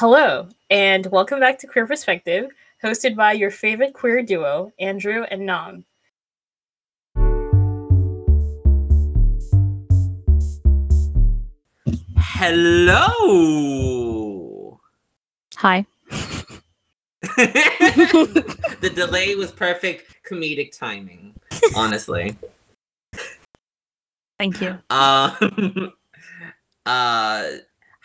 Hello, and welcome back to Queer Perspective, hosted by your favorite queer duo, Andrew and Nam. Hello. Hi. the delay was perfect comedic timing, honestly. Thank you. Um, uh,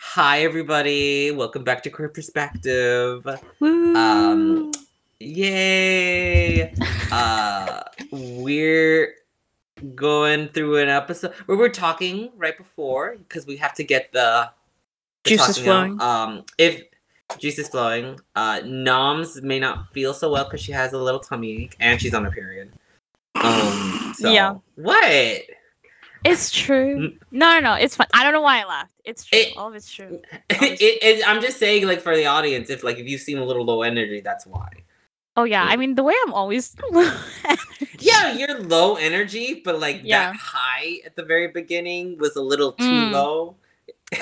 hi everybody. Welcome back to Queer Perspective. Woo! Um, Yay! Uh, we're going through an episode where we're talking right before because we have to get the, the Juice is out. flowing. Um, if juice is flowing, uh, Noms may not feel so well because she has a little tummy ache and she's on her period. Um, so, Yeah. What? It's true. Mm. No, no, no. It's fine. I don't know why I laughed. It's true. It- All of it's true. it, it, I'm just saying, like for the audience, if like if you seem a little low energy, that's why. Oh yeah. I mean, the way I'm always. Yeah, you're low energy, but like Yeah. that high at the very beginning was a little too Mm. low.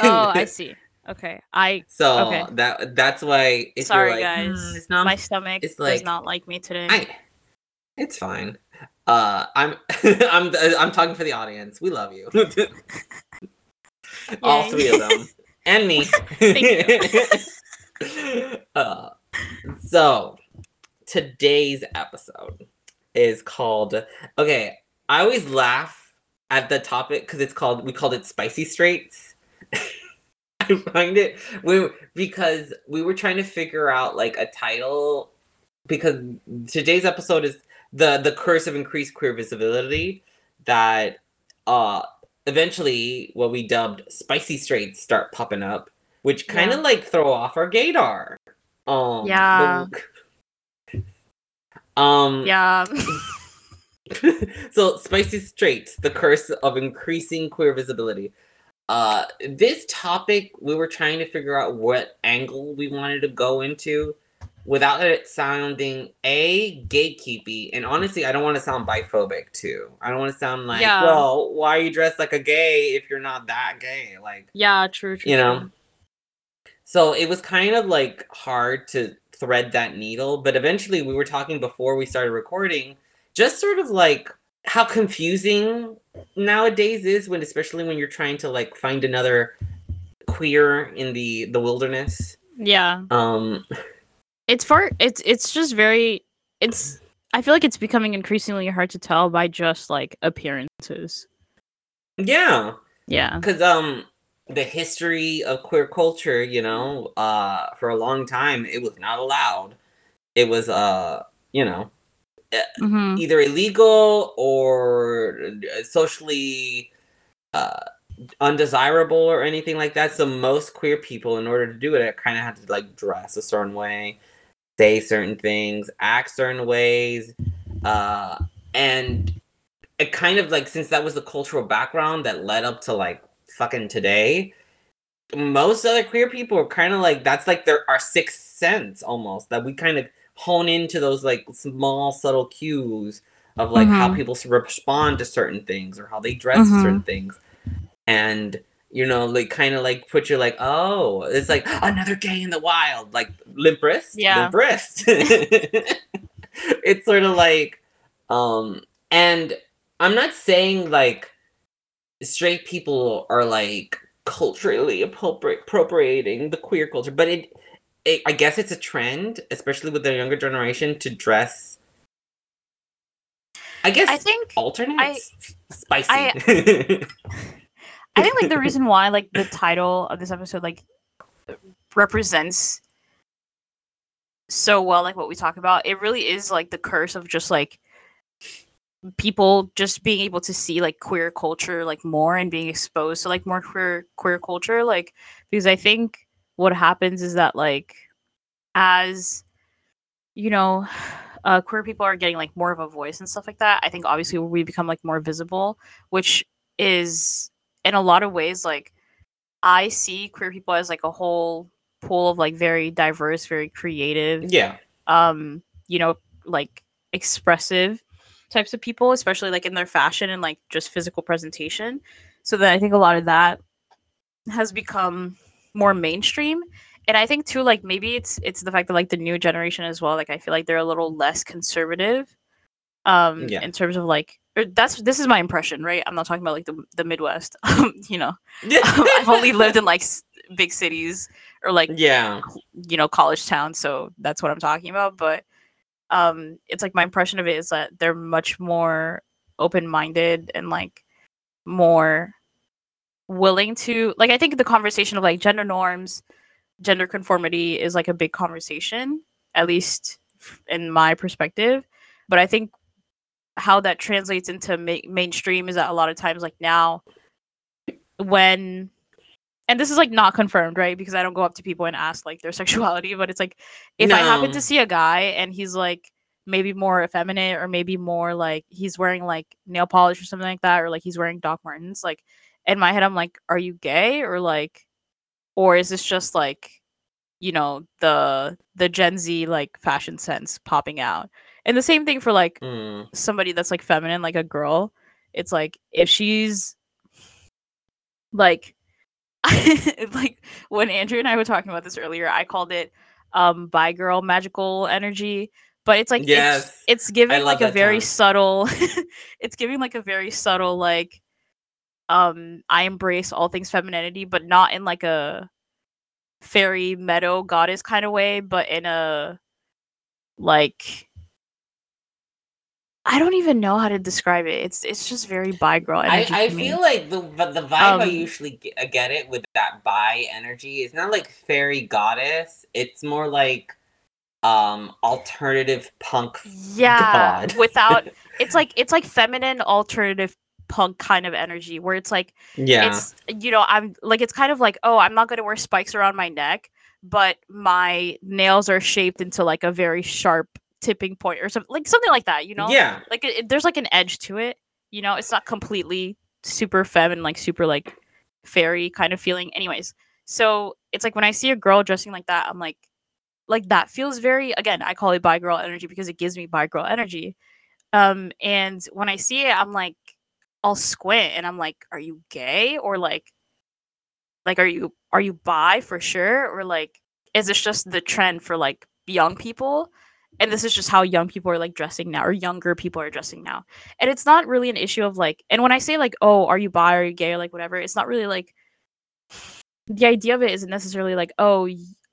oh, I see. Okay. I. so okay. that that's why Sorry, like, guys. "Hmm, it's not my stomach it's does like- not like me today. I, it's fine. Uh, I'm I'm I'm talking for the audience. We love you. All three of them and me. Thank uh, so today's episode is called. Okay, I always laugh at the topic because it's called. We called it spicy straights. I find it we because we were trying to figure out like a title because today's episode is the the curse of increased queer visibility that uh eventually what we dubbed spicy straights start popping up which kind of Yeah. like throw off our gaydar um Yeah. um yeah. so spicy straights the curse of increasing queer visibility uh this topic we were trying to figure out what angle we wanted to go into without it sounding a gatekeepy and honestly i don't want to sound biphobic too i don't want to sound like Yeah. well why are you dressed like a gay if you're not that gay like yeah. True. True. you know true. so it was kind of like hard to thread that needle but eventually we were talking before we started recording just sort of like how confusing nowadays is when especially when you're trying to like find another queer in the the wilderness Yeah. um It's far. It's it's just very. It's. I feel like it's becoming increasingly hard to tell by just like appearances. yeah Yeah. because um the history of queer culture you know uh for a long time it was not allowed it was uh you know hmm either illegal or uh, socially uh, undesirable or anything like that. So most queer people, in order to do it, kind of had to like dress a certain way, say certain things, act certain ways, uh, and it kind of like since that was the cultural background that led up to like fucking today. Most other queer people are kind of like that's like their our sixth sense almost that we kind of hone into those like small subtle cues of like how Mhm. people respond to certain things or how they dress to certain things and you know like kind of like put you like oh it's like another gay in the wild like limp wrist Yeah. limp wrist it's sort of like um and i'm not saying like straight people are like culturally appropri- appropriating the queer culture but it, it i guess it's a trend especially with the younger generation to dress i guess I think alternates spicy I think like the reason why like the title of this episode like represents so well like what we talk about. It really is like the curse of just like people just being able to see like queer culture like more and being exposed to like more queer queer culture like because I think what happens is that like as you know uh queer people are getting like more of a voice and stuff like that i think obviously we become like more visible which is in a lot of ways like i see queer people as like a whole pool of like very diverse very creative yeah um you know like expressive types of people especially like in their fashion and like just physical presentation so then i think a lot of that has become more mainstream and I think too, like maybe it's it's the fact that like the new generation as well. Like I feel like they're a little less conservative, um, Yeah. in terms of like or that's this is my impression, right? I'm not talking about like the the Midwest. Um, you know, I've only lived in like s- big cities or like yeah. you know college towns, so that's what I'm talking about. But um, it's like my impression of it is that they're much more open minded and like more willing to like. I think the conversation of like gender norms, gender conformity is like a big conversation, at least in my perspective. But I think how that translates into ma- mainstream is that a lot of times like now when and this is like not confirmed right? Because i don't go up to people and ask like their sexuality but it's like if i happen to see a guy and he's like maybe more effeminate or maybe more like he's wearing like nail polish or something like that or like he's wearing doc martens like in my head i'm like are you gay or like or is this just like you know the the gen z like fashion sense popping out and the same thing for like Mm. somebody that's like feminine, like a girl, it's like if she's like like when Andrew and I were talking about this earlier, I called it um bi girl magical energy. But it's like Yes. it's, it's giving like a very term. subtle it's giving like a very subtle like um I embrace all things femininity, but not in like a fairy meadow goddess kind of way, but in a like I don't even know how to describe it. It's it's just very bi girl I, energy. I to me. feel like the the vibe I Um, usually get, uh, get it with that bi energy is not like fairy goddess. It's more like um alternative punk. yeah, God. without it's like it's like feminine alternative punk kind of energy where it's like Yeah. it's you know I'm like it's kind of like oh I'm not gonna wear spikes around my neck, but my nails are shaped into like a very sharp tipping point or something like something like that. You know, Yeah. like it, it- there's like an edge to it you know? It's not completely super feminine like super like fairy kind of feeling. Anyways so it's like when i see a girl dressing like that i'm like like that feels very again i call it bi girl energy because it gives me bi girl energy. Um and when i see it i'm like i'll squint and i'm like are you gay? or like like are you are you bi for sure? or like is this just the trend for like young people and this is just how young people are like dressing now or younger people are dressing now and it's not really an issue of like and when i say like oh are you bi or are you gay or like whatever it's not really like the idea of it isn't necessarily like oh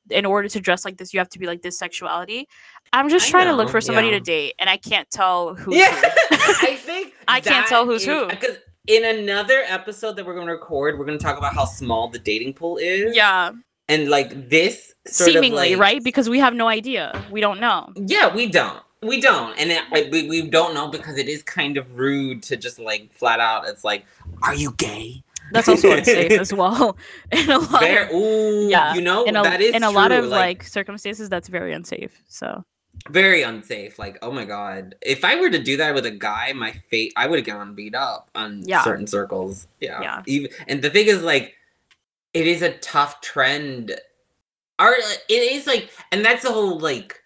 in order to dress like this you have to be like this sexuality i'm just I trying to look for somebody yeah. to date and i can't tell who's yeah. who I think I can't tell who's who. Because in another episode that we're going to record, we're going to talk about how small the dating pool is. yeah And like this sort seemingly of like, right because we have no idea we don't know Yeah, we don't. We don't, and it, I- we, we don't know because it is kind of rude to just like flat out. It's like, are you gay? that's also unsafe as well in a lot There, of, ooh, yeah you know in a, that is in a lot true, of like circumstances that's very unsafe so very unsafe. Like, oh my god, if I were to do that with a guy, my fate, I would have gotten beat up on Yeah. certain circles. Yeah, Yeah. Even and the thing is, like, it is a tough trend. Or it is like, and that's the whole like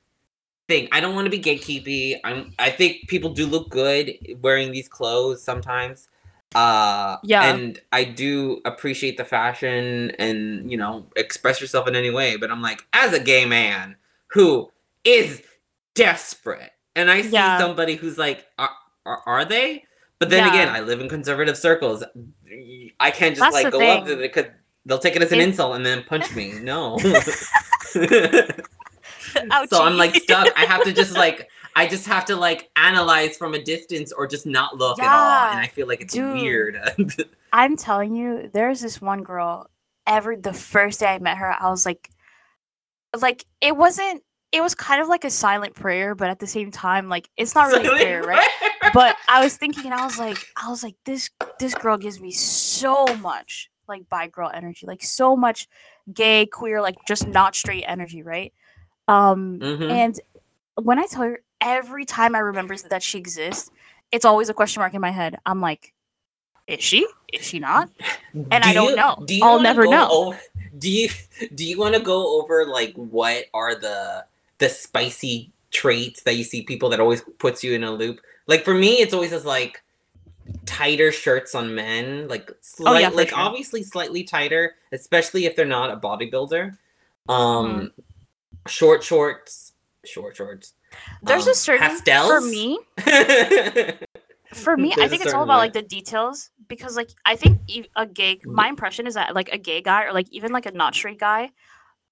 thing. I don't want to be gatekeepy. I'm. I think people do look good wearing these clothes sometimes. Uh, Yeah. and I do appreciate the fashion and you know express yourself in any way. But I'm like, as a gay man who is desperate, and I see Yeah. somebody who's like, are, are, are they? But then Yeah. again, I live in conservative circles. I can't just That's like go up to thing. them because they'll take it as an It- insult and then punch me. No. So I'm like stuck. I have to just like I just have to like analyze from a distance or just not look at all. And I feel like it's dude. weird. I'm telling you, there's this one girl. Ever the first day I met her, I was like, like it wasn't. It was kind of like a silent prayer, but at the same time, like it's not really a prayer, right? But I was thinking, and I was like, I was like, this this girl gives me so much like bi girl energy, like so much gay, queer, like just not straight energy, right? Um, Mhm. and when I tell her every time I remember that she exists, it's always a question mark in my head. I'm like, is she? Is she not? And I Do don't you- know. Do you I'll never know. Over, do you do you want to go over like what are the the spicy traits that you see people that always puts you in a loop? Like for me, it's always just like tighter shirts on men, like Oh, yeah, like sure. obviously slightly tighter, especially if they're not a bodybuilder. Um, short shorts, short shorts. There's um, a certain pastels for me. For me, I There's a think it's all about way. like the details because like I think a gay. My impression is that like a gay guy or like even like a not straight guy,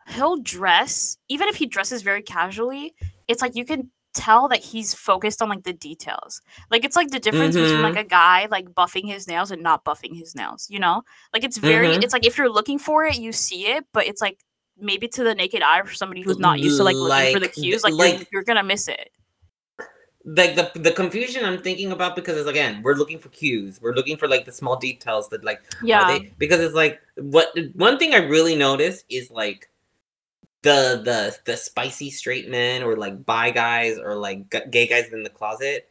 he'll dress even if he dresses very casually. It's like you can tell that he's focused on like the details. Like it's like the difference between Mhm. like a guy like buffing his nails and not buffing his nails. You know, like it's very. Mhm. It's like if you're looking for it, you see it, but it's like maybe to the naked eye for somebody who's not used to like looking for the cues, like, you're, you're gonna miss it. like the the confusion I'm thinking about because it's again we're looking for cues, we're looking for like the small details that like Yeah. they because it's like what one thing I really noticed is like the the the spicy straight men or like bi guys or like g- gay guys in the closet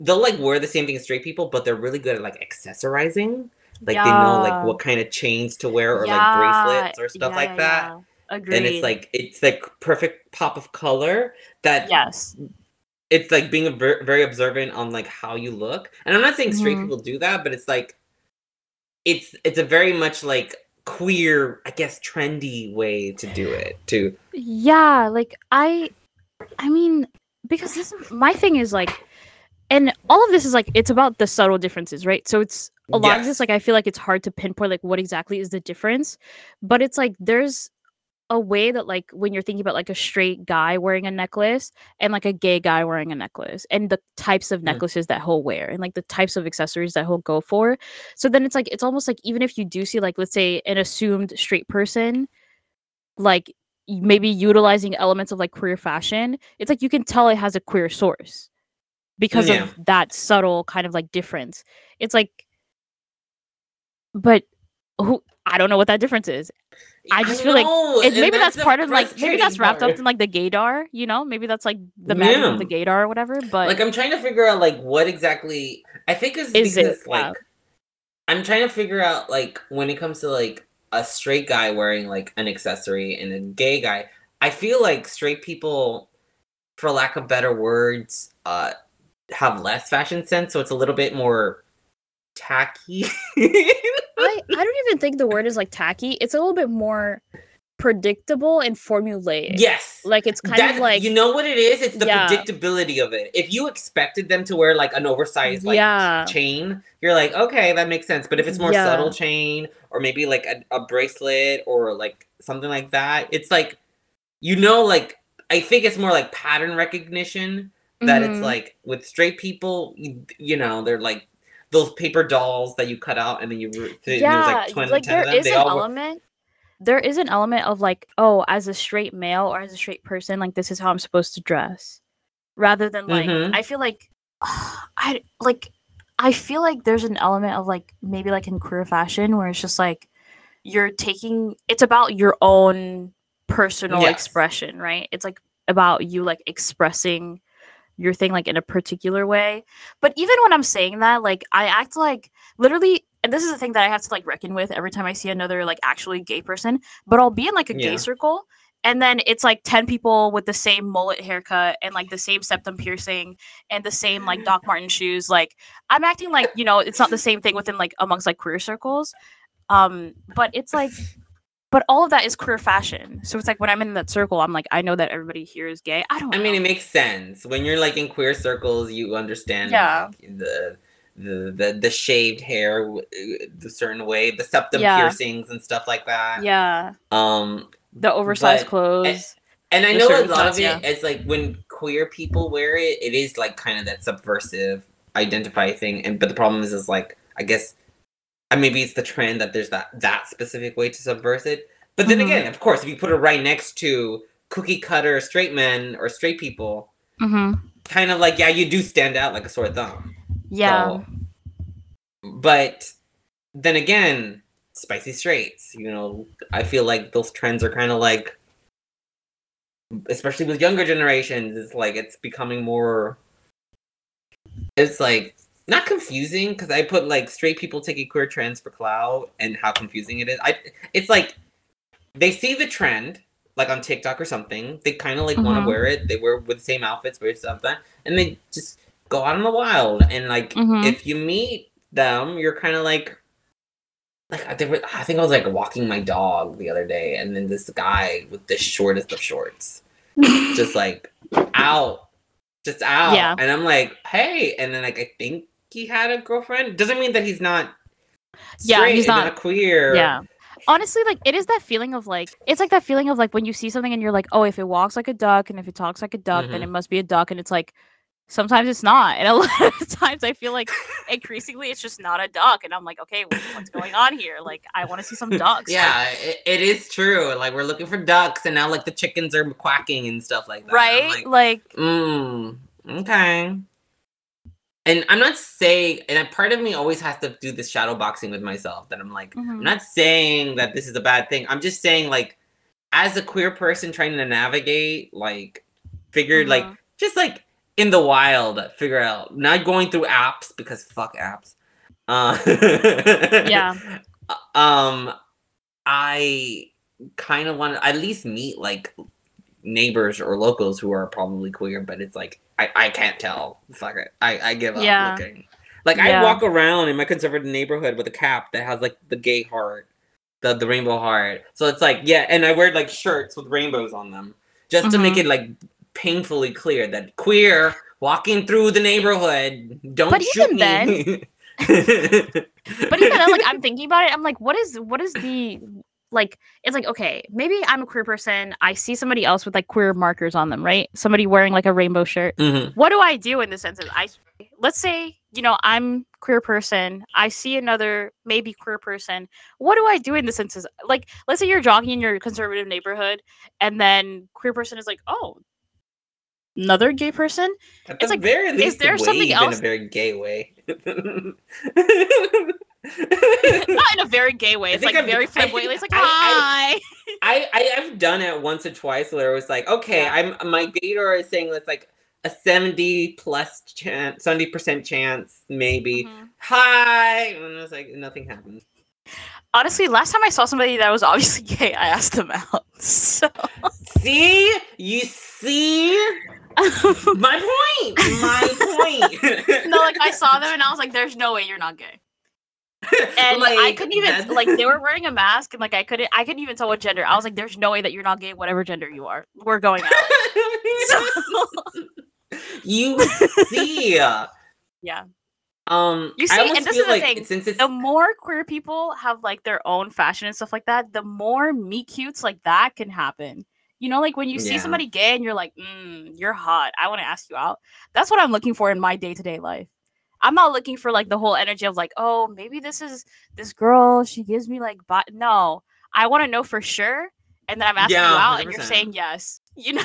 they'll like wear the same thing as straight people but they're really good at like accessorizing like they know like what kind of chains to wear or Yeah, like bracelets or stuff yeah, like yeah, that yeah. Agreed. and it's like it's like perfect pop of color that yes, it's like being a ver- very observant on like how you look and i'm not saying straight Mhm. people do that but it's like it's it's a very much like queer i guess trendy way to do it too yeah. Like I, I mean, because this my thing is like, and all of this is like it's about the subtle differences, right? So it's a lot of this like I feel like it's hard to pinpoint like what exactly is the difference, but it's like there's a way that like when you're thinking about like a straight guy wearing a necklace and like a gay guy wearing a necklace and the types of Mm. necklaces that he'll wear and like the types of accessories that he'll go for so then it's like it's almost like even if you do see like let's say an assumed straight person like maybe utilizing elements of like queer fashion it's like you can tell it has a queer source because Yeah. of that subtle kind of like difference it's like but who i don't know what that difference is I just feel like know, it, maybe that's the part of like maybe that's wrapped part. up in like the gaydar you know maybe that's like the magic of the gaydar or whatever but like i'm trying to figure out like what exactly i think it's Is it? because like Wow. i'm trying to figure out like when it comes to like a straight guy wearing like an accessory and a gay guy i feel like straight people for lack of better words uh have less fashion sense so it's a little bit more tacky I, I don't even think the word is like tacky it's a little bit more predictable and formulaic yes like it's kind That- of like you know what it is it's the Yeah. predictability of it if you expected them to wear like an oversized like yeah chain, you're like, okay, that makes sense. But if it's more Yeah. subtle chain or maybe like a, a bracelet or like something like that, it's like, you know, like, I think it's more like pattern recognition that it's Mhm. like with straight people, you, you know, they're like those paper dolls that you cut out and then you, th- there's yeah like 20 like 10 there of them. is an element there is an element of like oh as a straight male or as a straight person like this is how i'm supposed to dress rather than like Mhm. i feel like i like i feel like there's an element of like maybe like in queer fashion where it's just like you're taking it's about your own personal Yes. expression right it's like about you like expressing your thing like in a particular way but even when i'm saying that like i act like literally and this is the thing that i have to like reckon with every time i see another like actually gay person but i'll be in like a Yeah. gay circle and then it's like 10 people with the same mullet haircut and like the same septum piercing and the same like doc martin shoes like i'm acting like you know it's not the same thing within like amongst like queer circles um but it's like but all of that is queer fashion so it's like when i'm in that circle i'm like i know that everybody here is gay i don't I mean, it makes sense when you're like in queer circles. You understand, Yeah. like, the the the the shaved hair uh, the certain way, the septum Yeah. piercings and stuff like that. yeah Um, the oversized But- clothes and I know a lot of it. yeah. It's like when queer people wear it, it is like kind of that subversive identify thing. And but the problem is, is like I guess, and maybe it's the trend that there's that that specific way to subvert it. But then Mhm. again, of course, if you put it right next to cookie cutter straight men or straight people, mm-hmm. kind of like yeah, you do stand out like a sore thumb. yeah So- but then again, spicy straights, you know, I feel like those trends are kind of like especially with younger generations, it's like it's becoming more it's like not confusing because I put like straight people taking queer trends for clout and how confusing it is. I it's like they see the trend like on TikTok or something. They kind of like want Mhm. to wear it. They wear with the same outfits, wear stuff that, and they just go out in the wild. And like Mhm. if you meet them, you're kind of like, like I think I think I was like walking my dog the other day, and then this guy with the shortest of shorts, just like out, just out, Yeah. and I'm like, hey, and then like I think he had a girlfriend. Doesn't mean that he's not. Yeah, he's not- queer. Yeah. Honestly, like it is that feeling of like it's like that feeling of like when you see something and you're like, oh, if it walks like a duck and if it talks like a duck, then Mhm. it must be a duck, and it's like sometimes it's not, and a lot of times I feel like increasingly it's just not a duck, and I'm like, okay, what's going on here? Like I want to see some ducks. like- Yeah, it, it is true. Like we're looking for ducks, and now like the chickens are quacking and stuff like that. I'm right? like, Like, Mm, okay. And I'm not saying, and a part of me always has to do this shadow boxing with myself that I'm like, I'm Mhm. not saying that this is a bad thing. I'm just saying, like, as a queer person trying to navigate, like, figure, like, Mhm. just like in the wild, figure out, not going through apps because fuck apps. Uh, Yeah. Um, I kind of want to at least meet like neighbors or locals who are probably queer, but it's like I, I can't tell. Fuck it. I, I give up Yeah. looking. Like Yeah. I walk around in my conservative neighborhood with a cap that has like the gay heart, the the rainbow heart. So it's like yeah, and I wear like shirts with rainbows on them just to make Mhm. it like painfully clear that queer walking through the neighborhood. Don't But shoot even me. then- but even then, like I'm thinking about it, I'm like, what is what is the like? It's like okay, maybe I'm a queer person. I see somebody else with like queer markers on them, right? Somebody wearing like a rainbow shirt. Mhm. What do I do in this instance? I let's say you know I'm queer person. I see another maybe queer person. What do I do in this instance? Like, let's say you're jogging in your conservative neighborhood, and then queer person is like, oh. Another gay person? At It's the like, very is there something wave in a very gay way. Not in a very gay way. I It's like I've- very I flamboyant. It's like, I- I- hi. I, I have done it once or twice where it was like, okay, Yeah. I'm my gaydar is saying it's like a 70 plus chance, 70% chance, maybe. Mhm. Hi. And it was like, nothing happened. Honestly, last time I saw somebody that was obviously gay, I asked them out. So See? You see? My point. My point. no, like I saw them and I was like, "There's no way you're not gay." And I couldn't even that's- like they were wearing a mask and like I couldn't I couldn't even tell what gender. I was like, "There's no way that you're not gay, whatever gender you are. We're going out." So, you see. yeah. Um, You I see, almost and this feel is the like thing, since The more queer people have like their own fashion and stuff like that, the more meet cutes like that can happen. You know, like when you see Yeah. somebody gay and you're like, mm, "You're hot. I want to ask you out." That's what I'm looking for in my day to day life. I'm not looking for like the whole energy of like, oh, maybe this is this girl. She gives me like, but no, I want to know for sure, and then I'm asking Yeah, you out, and you're saying yes. You know,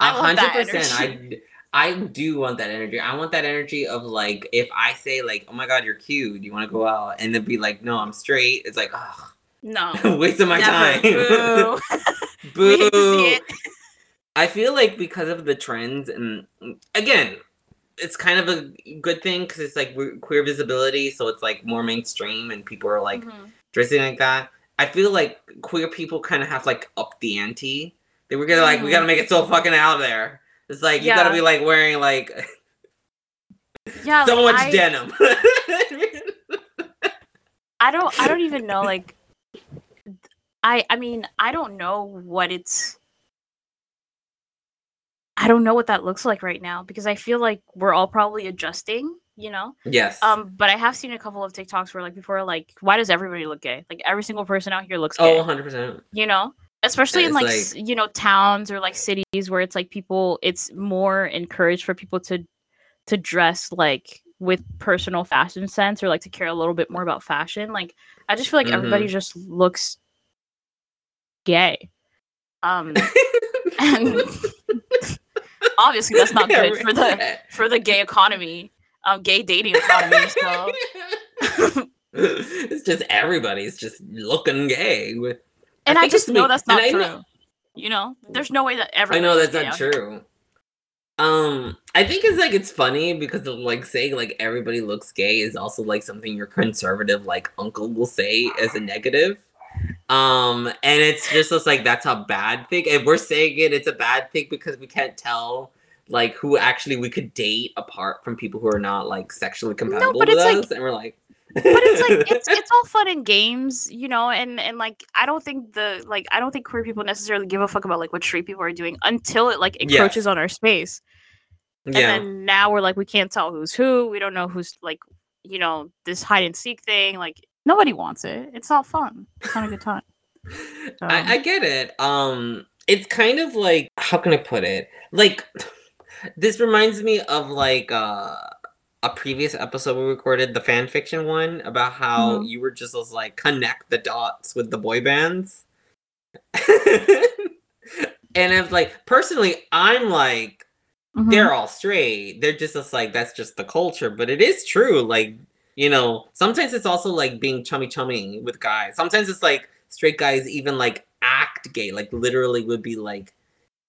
A I want that hundred percent. energy. I I do want that energy. I want that energy of like if I say like, "Oh my god, you're cute. Do you want to go out?" and then be like, "No, I'm straight." It's like, oh, no, wasting my never. time. Boo. Boo. we hate to see it. I feel like because of the trends, and mm, again, it's kind of a good thing because it's like queer visibility, so it's like more mainstream, and people are like Mhm. dressing like that. I feel like queer people kind of have like up the ante. They were gonna like, we gotta make it so fucking out there. It's like you gotta be like wearing like Yeah, so like, much I- denim. I don't I don't even know like I I mean, I don't know what it's I don't know what that looks like right now because I feel like we're all probably adjusting, you know? yes. Um but I have seen a couple of TikToks where like people are like why does everybody look gay? Like every single person out here looks oh, 100 percent. you know? Especially in like, like- you know towns or like cities where it's like people it's more encouraged for people to to dress like with personal fashion sense or like to care a little bit more about fashion. Like I just feel like everybody just looks gay. Um and obviously that's not good for the for the gay economy, um gay dating economy. So it's just everybody's just looking gay. With and I, think just know me- that's not I true. know- you know, there's no way that ever. I know that's not true. Um, I think it's like it's funny because of like saying like everybody looks gay is also like something your conservative like uncle will say as a negative. Um, and it's just it's like that's a bad thing. And we're saying it, it's a bad thing because we can't tell like who actually we could date apart from people who are not like sexually compatible but with it's like- us. and we're like but it's like it's it's all fun and games, you know, and and like I don't think the like I don't think queer people necessarily give a fuck about like what straight people are doing until it like encroaches Yes. on our space. yeah. And then now we're like we can't tell who's who. We don't know who's like you know this hide and seek thing. Like nobody wants it. It's not fun. It's not a good time. Um, I, I get it. Um, it's kind of like how can I put it? Like this reminds me of like uh a previous episode we recorded, the fan fiction one, about how Mhm. you were just like connect the dots with the boy bands. and it's like personally, I'm like mhm. they're all straight. They're just just like that's just the culture. But it is true. Like, you know, sometimes it's also like being chummy chummy with guys. Sometimes it's like straight guys even like act gay, like literally would be like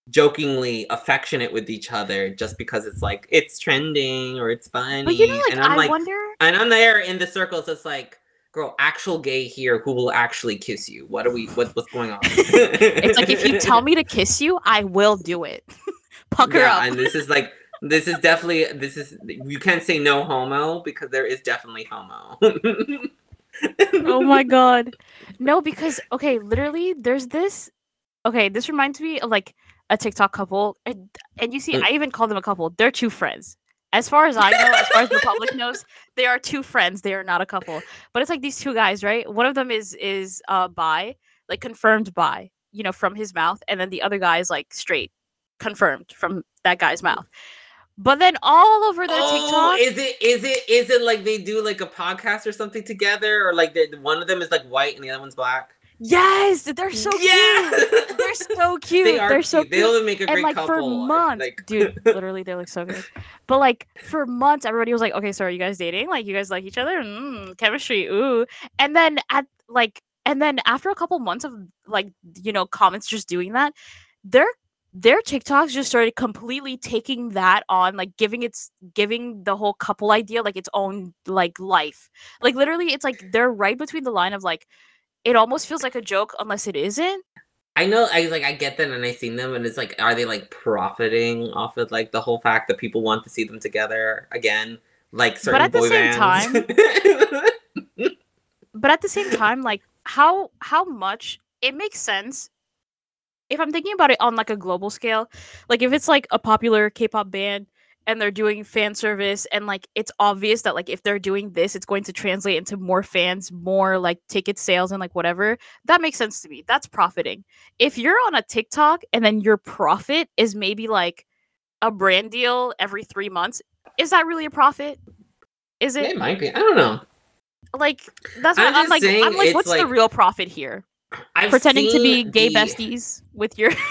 jokingly affectionate with each other just because it's like it's trending or it's funny. But you know, like and I'm I like wonder. and I'm there in the circles, it's like Girl, actual gay here who will actually kiss you. What are we? What, what's going on? It's like if you tell me to kiss you, I will do it. Pucker yeah, up. and this is like this is definitely this is you can't say no homo because there is definitely homo. oh my god. No, because okay, literally there's this okay, this reminds me of like a TikTok couple and and you see Mm. I even call them a couple. They're two friends. As far as I know, as far as the public knows, they are two friends. They are not a couple. But it's like these two guys, right? One of them is is uh bi, like confirmed bi, you know, from his mouth, and then the other guy is like straight, confirmed from that guy's mouth. But then all over their oh, TikTok, is it is it is it like they do like a podcast or something together, or like they, one of them is like white and the other one's black? yes, they're so yeah, cute. They're so cute. they are They're so cute. cute. They'll make a and great like couple. for months, Like, dude, literally, they look so good. But like for months, everybody was like, "Okay, so are you guys dating? Like, you guys like each other? Mm, chemistry, ooh." And then at like, and then after a couple months of like, you know, comments just doing that, their their TikToks just started completely taking that on, like giving its giving the whole couple idea like its own like life. Like literally, it's like they're right between the line of like. It almost feels like a joke unless it isn't. I know, I like, I get that, and I seen them, and it's like, are they like profiting off of like the whole fact that people want to see them together again, like certain But at the same bands? but at the same time like how how much it makes sense if i'm thinking about it on like a global scale like if it's like a popular k-pop band and they're doing fan service and like it's obvious that like if they're doing this it's going to translate into more fans more like ticket sales and like whatever that makes sense to me that's profiting if you're on a tiktok and then your profit is maybe like a brand deal every three months is that really a profit is it it might be. I don't know. like that's I'm what I'm, like. I'm like, what's the real profit here? I've Pretending to be gay the- besties with your.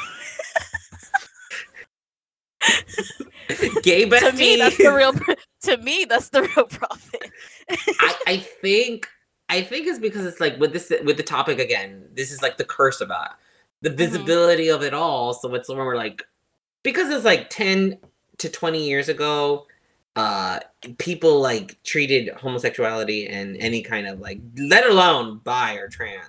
Gay bestie. to me, that's the real. to me, that's the real profit. I, I think I think it's because it's like with this with the topic again. This is like the curse of about the Mm-hmm. visibility of it all. So it's when we're like because it's like ten to twenty years ago. Uh, people like treated homosexuality and any kind of like, let alone bi or trans,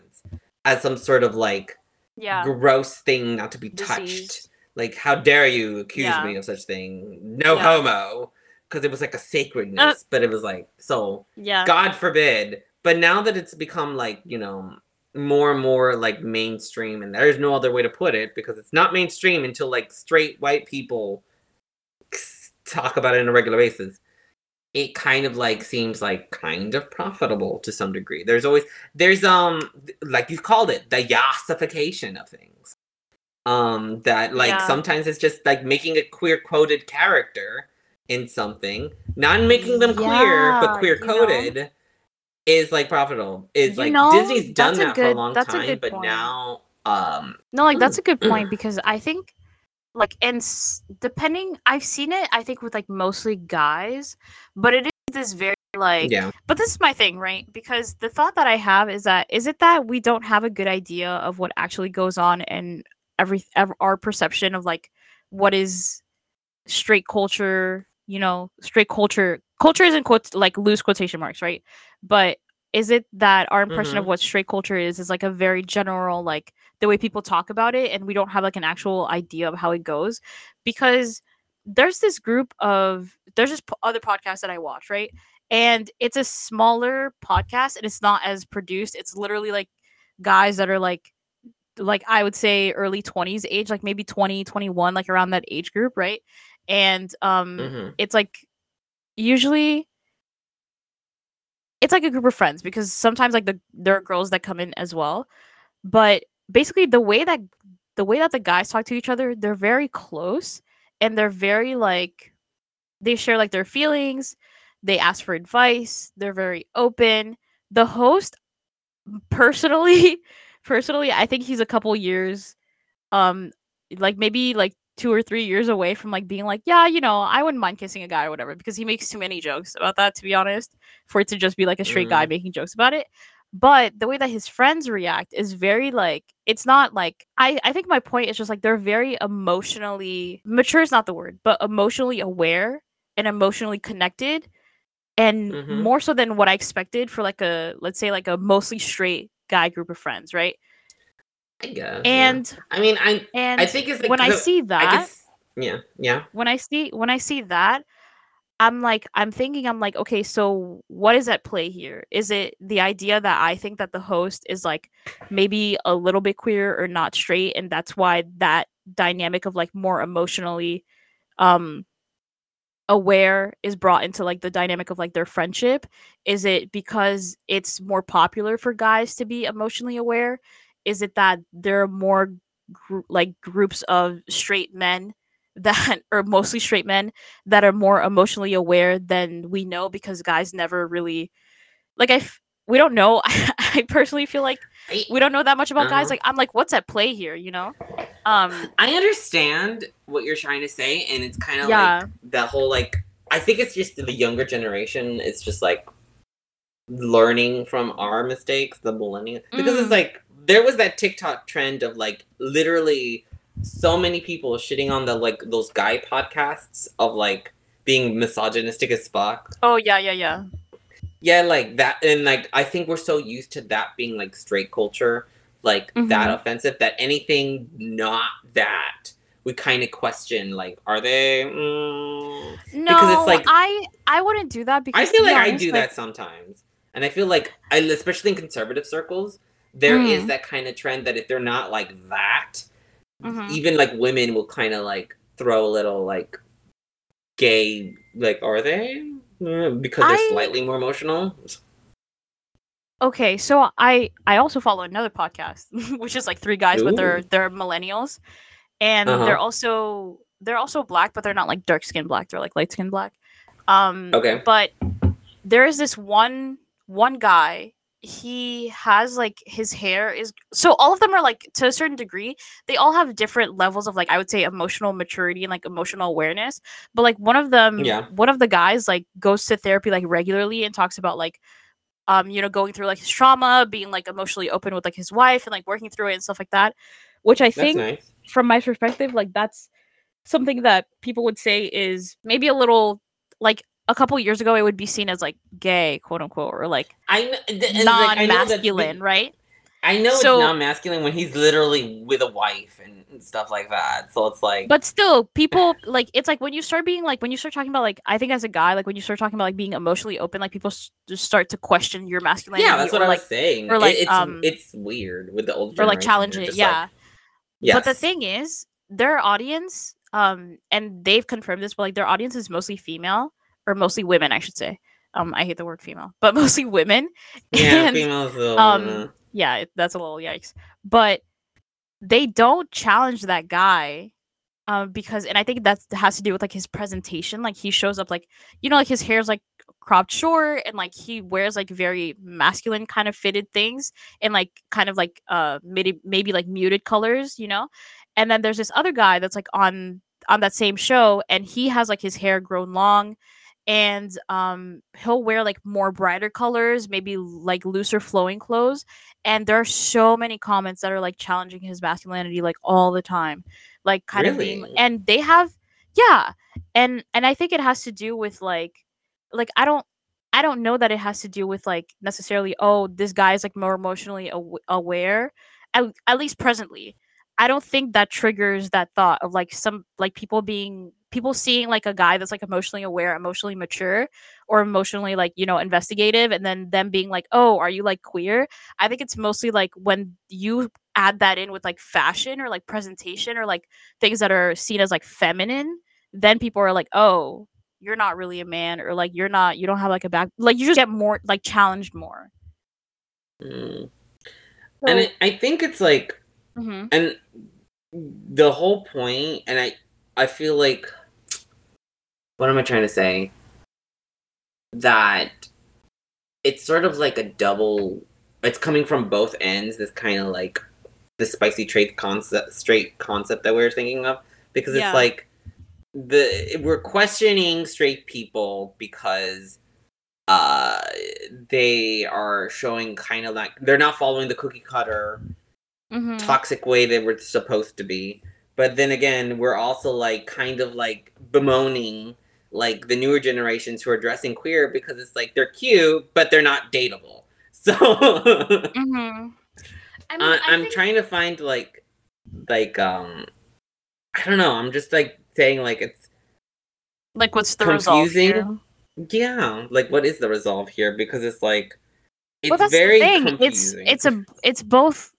as some sort of like yeah. gross thing not to be touched. Like, how dare you accuse Yeah. me of such thing? No Yeah. homo, because it was like a sacredness. Uh. but it was like so. Yeah. God forbid. But now that it's become like you know more and more like mainstream, and there's no other way to put it because it's not mainstream until like straight white people talk about it on a regular basis. It kind of like seems like kind of profitable to some degree. There's always there's um like you called it the yassification of things. Um that like Yeah. sometimes it's just like making a queer coded character in something, not making them queer but Yeah, queer you know? coded is like profitable. Is like know, Disney's done a that for a good- long that's a time, good but point. now um No, like that's a good point because I think, like, and s- depending, I've seen it. I think with like mostly guys, but it is this very like yeah. but this is my thing, right? Because the thought that I have is that is it that we don't have a good idea of what actually goes on and every ev- our perception of like what is straight culture, you know, straight culture. Culture is in quote like loose quotation marks, right? But is it that our impression of Mhm. what straight culture is is like a very general like the way people talk about it and we don't have like an actual idea of how it goes because there's this group of there's this po- other podcast that I watch, right? and it's a smaller podcast and it's not as produced. It's literally like guys that are like like I would say early 20s age, like maybe 20, 21, like around that age group, right? And um Mhm. it's like usually it's like a group of friends because sometimes like the there are girls that come in as well. But basically the way that the way that the guys talk to each other, they're very close and they're very like they share like their feelings, they ask for advice, they're very open. The host personally personally I think he's a couple years um like maybe like two or three years away from like being like, yeah, you know, I wouldn't mind kissing a guy or whatever because he makes too many jokes about that, to be honest, for it to just be like a straight guy Mm. making jokes about it. But the way that his friends react is very like it's not like I I think my point is just like they're very emotionally mature is not the word, but emotionally aware and emotionally connected and Mhm. more so than what I expected for like a let's say like a mostly straight guy group of friends, right? I guess. yeah. And I mean, I and I think it's like when I see I that guess, yeah, yeah. when I see when I see that, I'm like I'm thinking I'm like, okay, so what is at play here? Is it the idea that I think that the host is like maybe a little bit queer or not straight and that's why that dynamic of like more emotionally um aware is brought into like the dynamic of like their friendship? Is it because it's more popular for guys to be emotionally aware? Is it that there are more gr- like groups of straight men that or mostly straight men that are more emotionally aware than we know because guys never really like I f- we don't know. I personally feel like we don't know that much about guys. Uh-huh. Like I'm like, what's at play here? You know? Um, I understand what you're trying to say, and it's kind of Yeah. like that whole like. I think it's just the younger generation. It's just like learning from our mistakes, the millennial, because it's Mm. like there was that TikTok trend of like literally so many people shitting on the like those guy podcasts of like being misogynistic as fuck. oh yeah, yeah, yeah. Yeah, like that, and like I think we're so used to that being like straight culture, like that Mhm. offensive that anything not that we kind of question. Like, are they? Mm... No, it's like- I I wouldn't do that because I feel like I do like- that sometimes, and I feel like, I, especially in conservative circles, there is Mm. that kind of trend that if they're not like that, Mhm. even like women will kind of like throw a little like gay, like, are they? Mm, Because they're I- slightly more emotional. Okay, so I I also follow another podcast, which is like three guys, but they're they're millennials, and they're Uh-huh. also they're also black, but they're not like dark skin black. They're like light skin black. Um, Okay. But there is this one one guy. He has like his hair is so all of them are like to a certain degree. They all have different levels of like I would say emotional maturity and like emotional awareness. But like one of them, Yeah. one of the guys like goes to therapy like regularly and talks about like um, you know, going through like his trauma, being like emotionally open with like his wife and like working through it and stuff like that. Which I That's think nice. from my perspective, like that's something that people would say is maybe a little like a couple years ago it would be seen as like gay, quote unquote, or like I kn- and, like, I non-masculine, right? I know So- it's not masculine when he's literally with a wife and, stuff like that. So it's like, But still, people like it's like when you start being like when you start talking about like I think as a guy, like when you start talking about like being emotionally open, like people s- just start to question your masculinity. yeah, that's what or, I like saying. or, It- like, it's um, it's weird with the old or like challenge it. Yeah. like, yes. But the thing is, their audience, um, and they've confirmed this, but like their audience is mostly female or mostly women, I should say. Um, I hate the word female, but mostly women. yeah, and, females. Um, uh, yeah, that's a little yikes. But they don't challenge that guy. Um, because and I think that has to do with like his presentation. Like he shows up like you know, like his hair's like cropped short and like he wears like very masculine kind of fitted things and like kind of like uh maybe maybe like muted colors, you know? And then there's this other guy that's like on on that same show and he has like his hair grown long and um he'll wear like more brighter colors, maybe like looser flowing clothes and there are so many comments that are like challenging his masculinity like all the time like kind of being and they have yeah and and i think it has to do with like like i don't i don't know that it has to do with like necessarily oh this guy is like more emotionally aw- aware at, at least presently. I don't think that triggers that thought of like some like people being people seeing like a guy that's like emotionally aware, emotionally mature, or emotionally like you know investigative, and then them being like, "Oh, are you like queer?" I think it's mostly like when you add that in with like fashion or like presentation or like things that are seen as like feminine, then people are like, "Oh, you're not really a man," or like you're not, you don't have like a back, like you just get more like challenged more. Mm. and I, I think it's like Mhm. and the whole point and i i feel like what am i trying to say that it's sort of like a double it's coming from both ends this kind of like the spicy trade concept straight concept that we are thinking of because Yeah. it's like the we're questioning straight people because uh they are showing kind of like they're not following the cookie cutter Mhm. toxic way they were supposed to be. But then again, we're also like kind of like bemoaning like the newer generations who are dressing queer because it's like they're cute, but they're not dateable. So Mhm. I mean, I, I I'm think- trying to find like like um I don't know. I'm just like saying like it's Like, what's the resolve Confusing? yeah, like what is the resolve here? Because it's like it's well, that's very the thing. confusing. It's it's a it's both.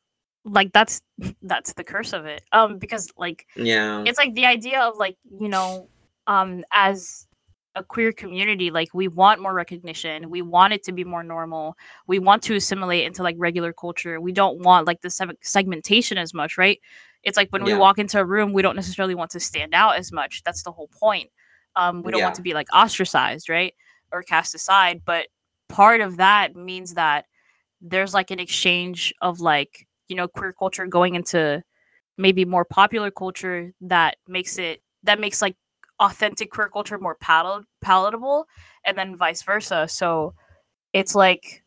Like that's that's the curse of it. Um, because like yeah. it's like the idea of like you know, um, as a queer community, like we want more recognition. We want it to be more normal. We want to assimilate into like regular culture. We don't want like the seg- segmentation as much, right? It's like when Yeah. we walk into a room, we don't necessarily want to stand out as much. That's the whole point. Um, we don't want to be like ostracized, right, or cast aside. But part of that means that there's like an exchange of like you know queer culture going into maybe more popular culture that makes it that makes like authentic queer culture more palat- palatable and then vice versa so it's like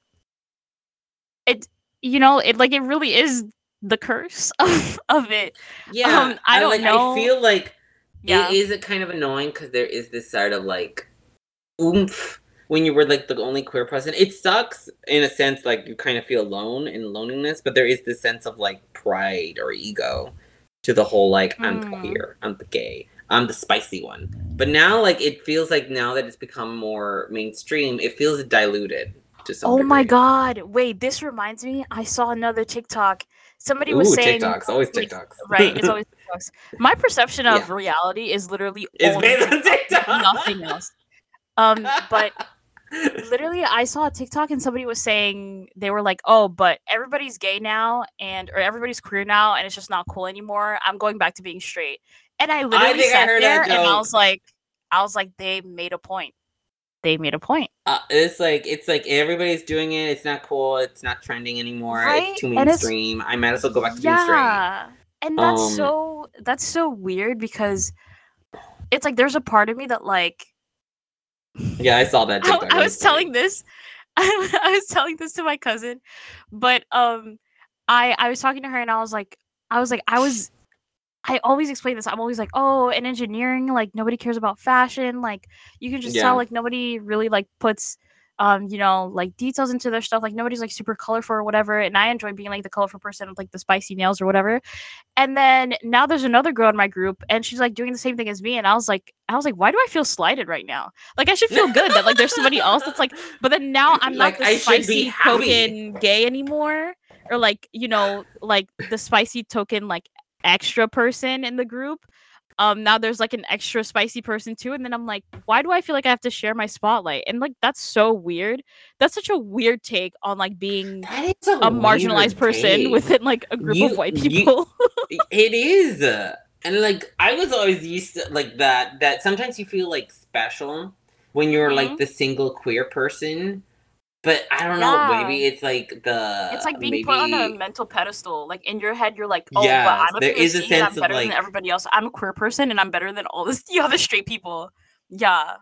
it you know it like it really is the curse of, of it Yeah. um, I don't like know- I feel like yeah It is a kind of annoying because there is this sort of like oomph when you were like the only queer person. It sucks in a sense, like you kind of feel alone in loneliness, but there is this sense of like pride or ego to the whole like I'm Mm. queer, I'm the gay, I'm the spicy one. But now, like it feels like now that it's become more mainstream, it feels diluted to some. oh my god wait this reminds me i saw another tiktok somebody Ooh, was saying TikToks, always TikToks. right it's always TikToks. my perception of Yeah. reality is literally only based on TikTok. nothing else um but literally i saw a tiktok and somebody was saying they were like oh but everybody's gay now and or everybody's queer now and it's just not cool anymore i'm going back to being straight and i literally I sat heard there and i was like i was like they made a point they made a point Uh, it's like it's like everybody's doing it. It's not cool. It's not trending anymore. Right? It's too mainstream. I might as well go back to yeah and that's Um, so that's so weird because it's like there's a part of me that like Yeah, I saw that. I, I was telling this I was telling this to my cousin but um I I was talking to her and I was like I was like I was I always explain this I'm always like oh in engineering like nobody cares about fashion like you can just Yeah. tell like nobody really like puts um you know like details into their stuff like nobody's like super colorful or whatever and I enjoy being like the colorful person with like the spicy nails or whatever and then now there's another girl in my group and she's like doing the same thing as me and I was like I was like why do I feel slighted right now like I should feel good that like there's somebody else that's like but then now I'm Like, not the I spicy token gay anymore or like you know like the spicy token like extra person in the group um now there's like an extra spicy person too and then i'm like why do i feel like i have to share my spotlight and like that's so weird that's such a weird take on like being a, a marginalized person take. within like a group You- of white you- people it is uh, and like i was always used to like that that sometimes you feel like special when you're Mhm. like the single queer person but i don't Yeah. know maybe it's like the it's like being maybe, put on a mental pedestal like in your head you're like oh but i'm a there is a i'm sense of, better than everybody else. I'm a queer person and i'm better than all this the other straight people. Yeah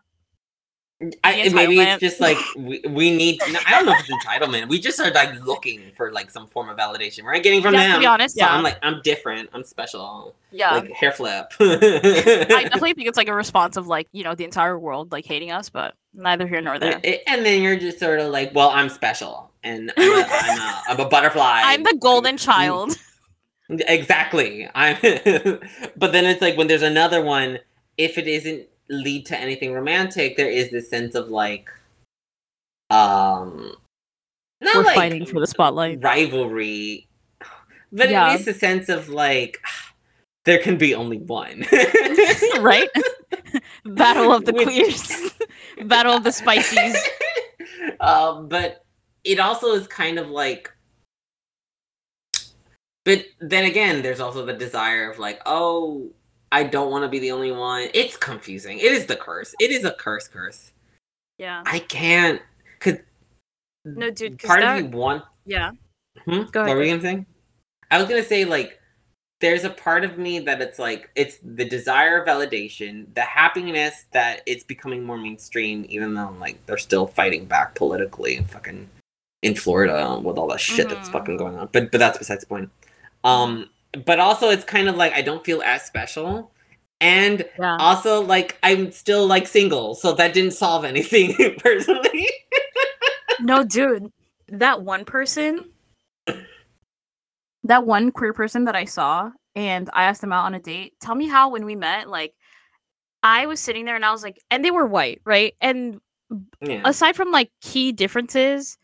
I, maybe it's just like we, we need no, i don't know if it's entitlement we just are like looking for like some form of validation we're not getting from Yeah, them to be honest so yeah i'm like i'm different i'm special yeah like hair flip I definitely think it's like a response of like you know the entire world like hating us, but neither here nor there. It- and then you're just sort of like, well, I'm special, and I'm a, I'm a, I'm a butterfly. I'm the golden mm. child. Exactly. I'm. but then it's like when there's another one, if it isn't lead to anything romantic, there is this sense of like, um, not We're like fighting for the spotlight. rivalry, but Yeah. at least a sense of like, there can be only one, right? Battle of the Which- queers. Battle of the spices. um, but it also is kind of like but then again there's also the desire of like oh i don't want to be the only one it's confusing it is the curse it is a curse curse Yeah. i can't because No, dude. 'cause part that- of you want Yeah. Hmm? Go what were ahead. you gonna say i was gonna say like there's a part of me that it's like it's the desire of validation the happiness that it's becoming more mainstream even though like they're still fighting back politically and fucking in florida with all that shit that's Mhm. fucking going on but but that's besides the point um but also it's kind of like i don't feel as special and Yeah. also like i'm still like single so that didn't solve anything personally No, dude. That one person, that one queer person that I saw, and I asked them out on a date. Tell me how when we met, like, I was sitting there and I was like, and they were white, right? And yeah aside from like key differences,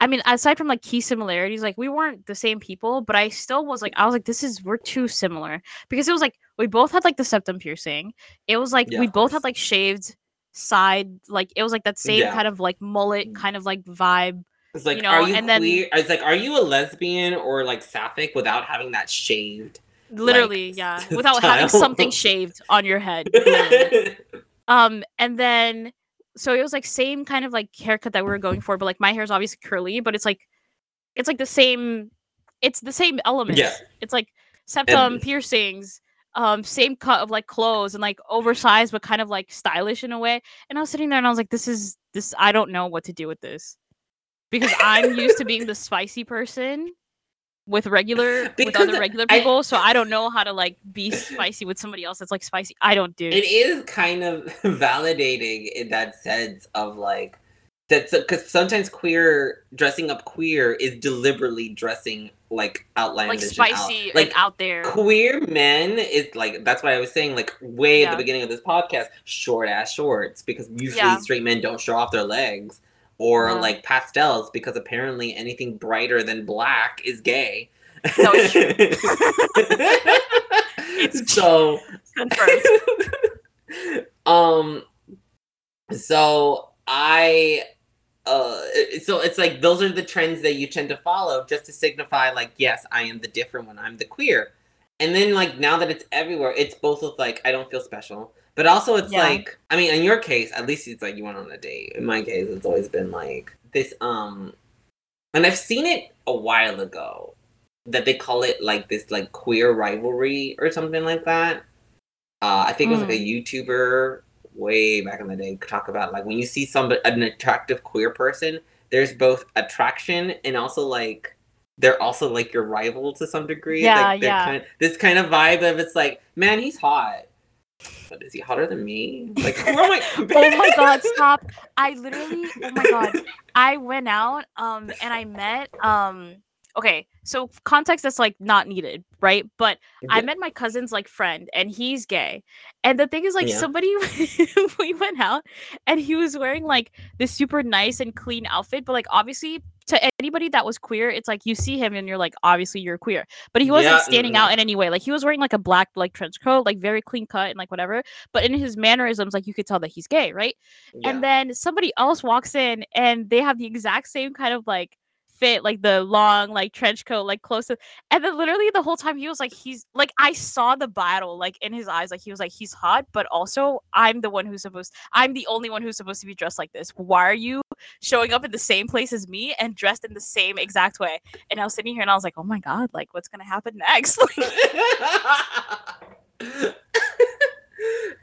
I mean, aside from like key similarities, like we weren't the same people, but I still was like, I was like, this is we're too similar because it was like we both had like the septum piercing. It was like Yeah, we both had like shaved side, like it was like that same Yeah. kind of like mullet kind of like vibe. It's like, you know, are you and then- queer? It's like, are you a lesbian or like sapphic without having that shaved? Literally, Like, yeah, without having something shaved on your head. um, and then so it was like same kind of like haircut that we were going for, but like my hair is obviously curly, but it's like it's like the same. It's the same elements. It's like septum And- piercings, um, same cut of like clothes and like oversized but kind of like stylish in a way. And I was sitting there and I was like, this is this. I don't know what to do with this because I'm used to being the spicy person with regular with other regular I- people, so I don't know how to like be spicy with somebody else that's like spicy. I don't do. it is kind of validating in that sense of like that's because sometimes queer dressing up queer is deliberately dressing like like outlandish, and spicy out, like out there. queer men is like that's why I was saying like way at the beginning of this podcast, short ass shorts because usually Yeah. straight men don't show off their legs, or Yeah. like pastels because apparently anything brighter than black is gay. No, it's so Confirmed. um so I uh so it's like those are the trends that you tend to follow just to signify like yes I am the different one I'm the queer and then like now that it's everywhere it's both of like I don't feel special but also it's Yeah. like I mean in your case at least it's like you went on a date in my case it's always been like this um and I've seen it a while ago that they call it like this like queer rivalry or something like that uh, I think it was like a YouTuber way back in the day talk about like when you see somebody an attractive queer person, there's both attraction and also like they're also like your rival to some degree. Yeah, like, yeah. Kind this kind of vibe of it's like, man, he's hot. But is he hotter than me? Like, who am I? oh my god, stop. I literally oh my god. I went out um and I met um okay, so context that's like not needed, right? But I met my cousin's like friend and he's gay. And the thing is like Yeah. somebody we went out and he was wearing like this super nice and clean outfit, but like obviously to anybody that was queer, it's like you see him and you're like obviously you're queer. But he wasn't Yeah, standing out mm-hmm. in any way. Like he was wearing like a black like trench coat, like very clean cut and like whatever. But in his mannerisms like you could tell that he's gay, right? Yeah. And then somebody else walks in and they have the exact same kind of like fit, like the long like trench coat, like close to and then literally the whole time he was like he's like I saw the battle like in his eyes, like he was like he's hot, but also I'm the one who's supposed I'm the only one who's supposed to be dressed like this. Why are you showing up in the same place as me and dressed in the same exact way? And I was sitting here and I was like, oh my god, like what's gonna happen next?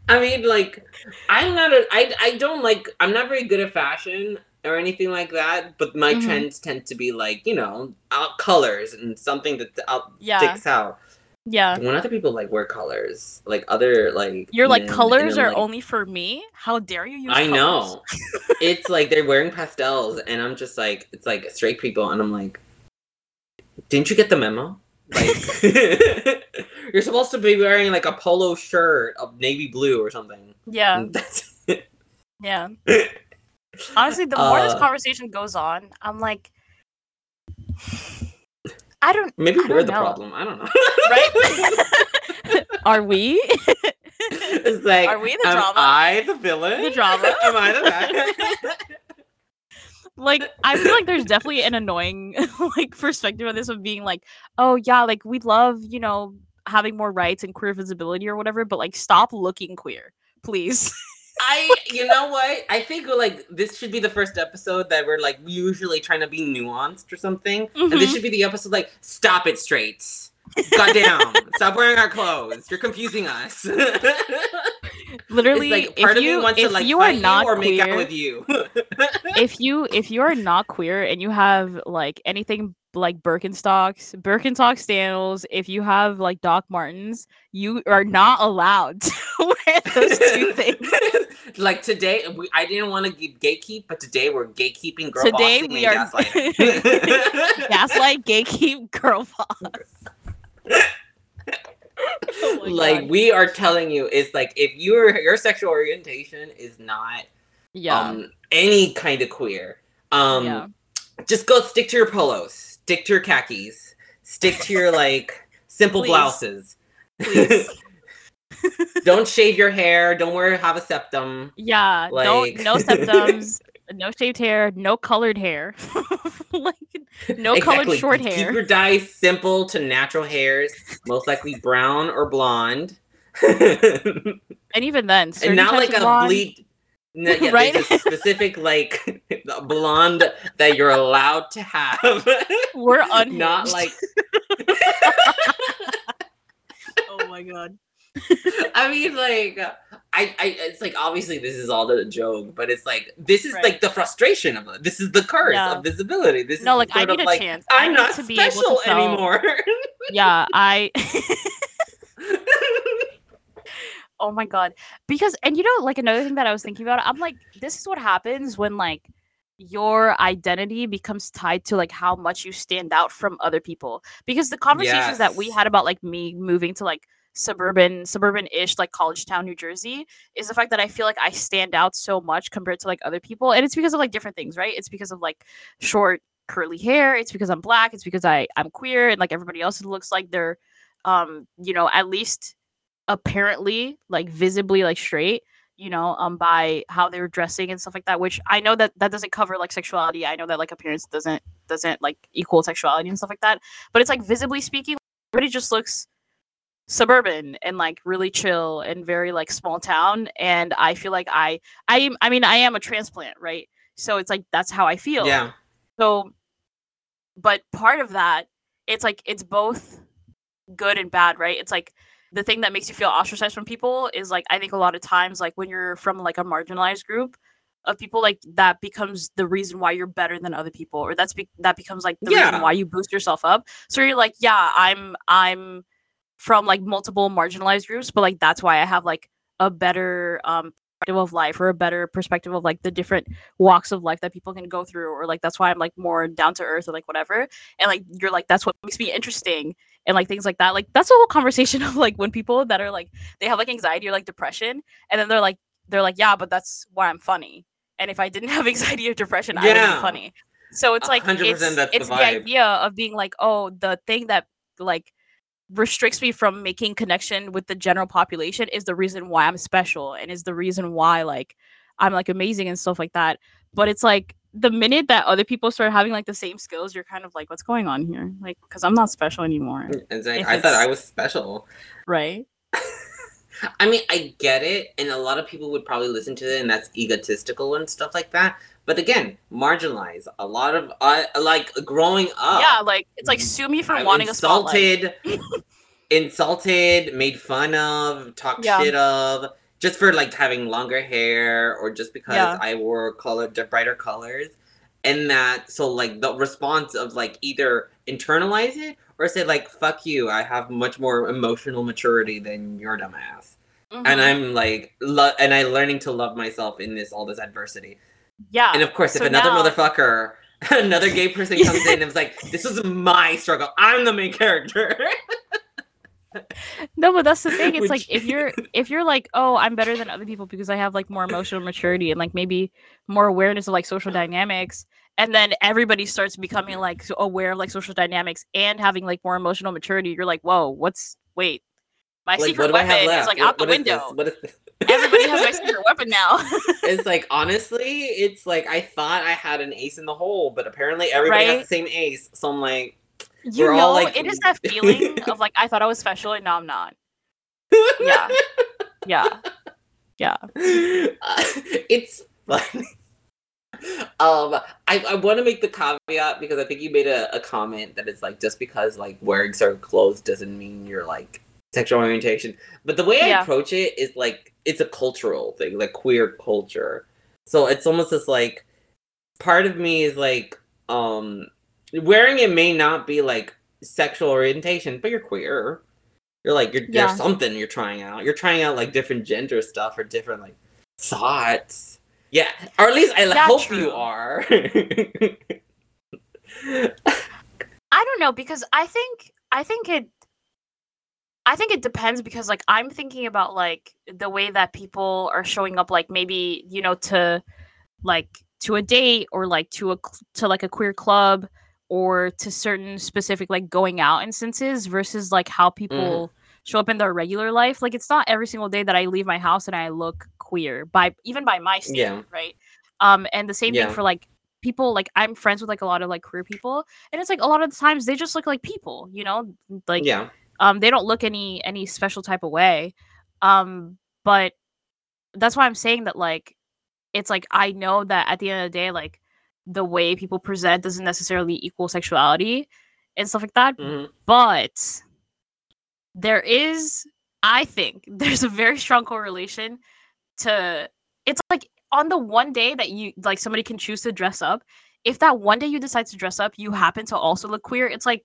I mean, like, I'm not a, I, I don't like, I'm not very good at fashion or anything like that, but my Mhm. trends tend to be like, you know, out colors and something that out, Yeah. sticks out. Yeah. When other people like wear colors, like other, like, You're like men, and colors are like- only for me. How dare you use I colors? know. it's like they're wearing pastels, and I'm just like, it's like straight people, and I'm like, didn't you get the memo? Like you're supposed to be wearing like a polo shirt of navy blue or something. Yeah, That's yeah. Honestly, the more this Uh, conversation goes on, I'm like, I don't. maybe I we're don't the know. problem. I don't know. Right? Are we? it's like Are we the am drama? I the villain? The drama? am I the bad? like I feel like there's definitely an annoying like perspective on this of being like, oh yeah, like we love, you know, having more rights and queer visibility or whatever, but like stop looking queer, please. I, you know what? I think like this should be the first episode that we're like usually trying to be nuanced or something, and this Mhm. should be the episode like stop it straight. Goddamn! Stop wearing our clothes. You're confusing us. Literally, like if you if to like you are not you or make out queer, with you. if you if you are not queer and you have like anything like Birkenstocks, Birkenstock sandals, if you have like Doc Martens, you are not allowed to wear those two things. like today, we, I didn't want to gatekeep, but today we're gatekeeping girl Today we are- gaslighting. Gaslight, gatekeep, girl boss. Oh like God. we are telling you, it's like if your your sexual orientation is not yeah, um any kind of queer, um, yeah. just go stick to your polos, stick to your khakis, stick to your like simple Please. blouses. Please. don't shave your hair. Don't wear have a septum. Yeah, Like- don't no symptoms, no shaved hair, no colored hair, like no colored Exactly. short Keep hair. your dye simple to natural hairs, most likely brown or blonde, and And even then, certain not like a blonde- bleed. No, yeah, Right? a specific like blonde that you're allowed to have. We're unhinged. not like oh my god. I mean, like, I, I, it's like obviously this is all the joke, but it's like this is Right. like the frustration of it. This is the curse Yeah. of visibility. This No, is like, I need a like, chance. I I'm need not to be able to special anymore. Yeah, I. oh my god. Because and you know, like another thing that I was thinking about, I'm like, this is what happens when like your identity becomes tied to like how much you stand out from other people. Because the conversations that we had about like me moving to like suburban suburban-ish like college town new jersey is the fact that i feel like i stand out so much compared to like other people and it's because of like different things right? It's because of like short curly hair it's because i'm black it's because i i'm queer and like everybody else looks like they're um you know at least apparently like visibly like straight you know um by how they were dressing and stuff like that which i know that that doesn't cover like sexuality. I know that like appearance doesn't doesn't like equal sexuality and stuff like that but it's like visibly speaking everybody just looks suburban and like really chill and very like small town and i feel like i i i mean i am a transplant right so it's like that's how i feel yeah, so, but part of that, it's like it's both good and bad, right? It's like the thing that makes you feel ostracized from people is like I think a lot of times like when you're from like a marginalized group of people like that becomes the reason why you're better than other people or that's be- that becomes like the Yeah. reason why you boost yourself up. So you're like, yeah, I'm I'm from like multiple marginalized groups, but like that's why I have like a better um perspective of life or a better perspective of like the different walks of life that people can go through or like that's why i'm like more down to earth or like whatever and like you're like that's what makes me interesting and like things like that like that's a whole conversation of like when people that are like they have like anxiety or like depression and then they're like they're like yeah but that's why i'm funny and if i didn't have anxiety or depression i would Yeah. be funny so it's like it's, the it's the, vibe. idea of being like oh the thing that like restricts me from making connection with the general population is the reason why i'm special and is the reason why like i'm like amazing and stuff like that but it's like the minute that other people start having like the same skills you're kind of like what's going on here like because i'm not special anymore mm, it's like If I thought I was special. right I mean, I get it, and a lot of people would probably listen to it, and that's egotistical and stuff like that. But again, marginalized. A lot of uh, like growing up. yeah like it's like sue me for I'm wanting a spotlight insulted, insulted, made fun of, talked Yeah. shit of, just for like having longer hair or just because Yeah. I wore color brighter colors. And that so like the response of like either internalize it or say like fuck you, I have much more emotional maturity than your dumbass. Mhm. And I'm like lo- and I'm learning to love myself in this all this adversity. Yeah And of course, if another now- motherfucker another gay person comes in and is like, "This is my struggle. I'm the main character." No, but that's the thing. It's Which- like if you're if you're like, oh, I'm better than other people because I have like more emotional maturity and like maybe more awareness of like social dynamics, and then everybody starts becoming like aware of like social dynamics and having like more emotional maturity. You're like, whoa, what's wait, my like, secret what do I have weapon is like What- out the what is window. What is this? Everybody has my secret weapon now. it's like honestly, it's like I thought I had an ace in the hole, but apparently everybody has the same ace. So I'm like, you know, all, like- it is that feeling of like I thought I was special and now I'm not. Yeah, yeah, yeah. Uh, it's funny. Um, I, I want to make the caveat because I think you made a, a comment that it's like just because like wearing certain clothes doesn't mean you're like sexual orientation. But the way I approach it is like it's a cultural thing, like queer culture. So it's almost just like part of me is like um wearing it may not be like sexual orientation, but you're queer. You're like you're Yeah. there's something you're trying out. You're trying out like different gender stuff or different like thoughts. Yeah, or at least I Yeah, hope true. you are. I don't know because I think I think it I think it depends because like I'm thinking about like the way that people are showing up like maybe you know to like to a date or like to a to like a queer club or to certain specific like going out instances versus like how people show up in their regular life. Like it's not every single day that I leave my house and I look queer by even by my standard right? Um and the same Yeah. thing for like people like I'm friends with like a lot of like queer people and it's like a lot of the times they just look like people you know? Like yeah, um they don't look any any special type of way. Um but that's why i'm saying that like it's like i know that at the end of the day like the way people present doesn't necessarily equal sexuality and stuff like that. Mhm. but there is i think there's a very strong correlation to it's like on the one day that you like somebody can choose to dress up if that one day you decide to dress up you happen to also look queer it's like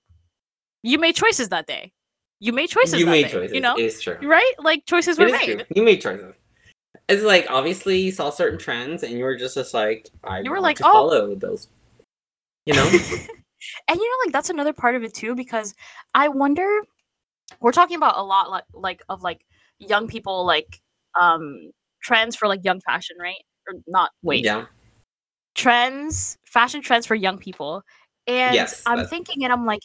you made choices that day you made choices you made day, choices. you know it's true. right like choices were made true. You made choices. It's like obviously you saw certain trends and you were just just like I You were want like, to "Oh." follow those. You know? and you know like that's another part of it too because i wonder we're talking about a lot like like of like young people like um trends for like young fashion right or not wait Yeah. trends fashion trends for young people and Yes, i'm that's- thinking and i'm like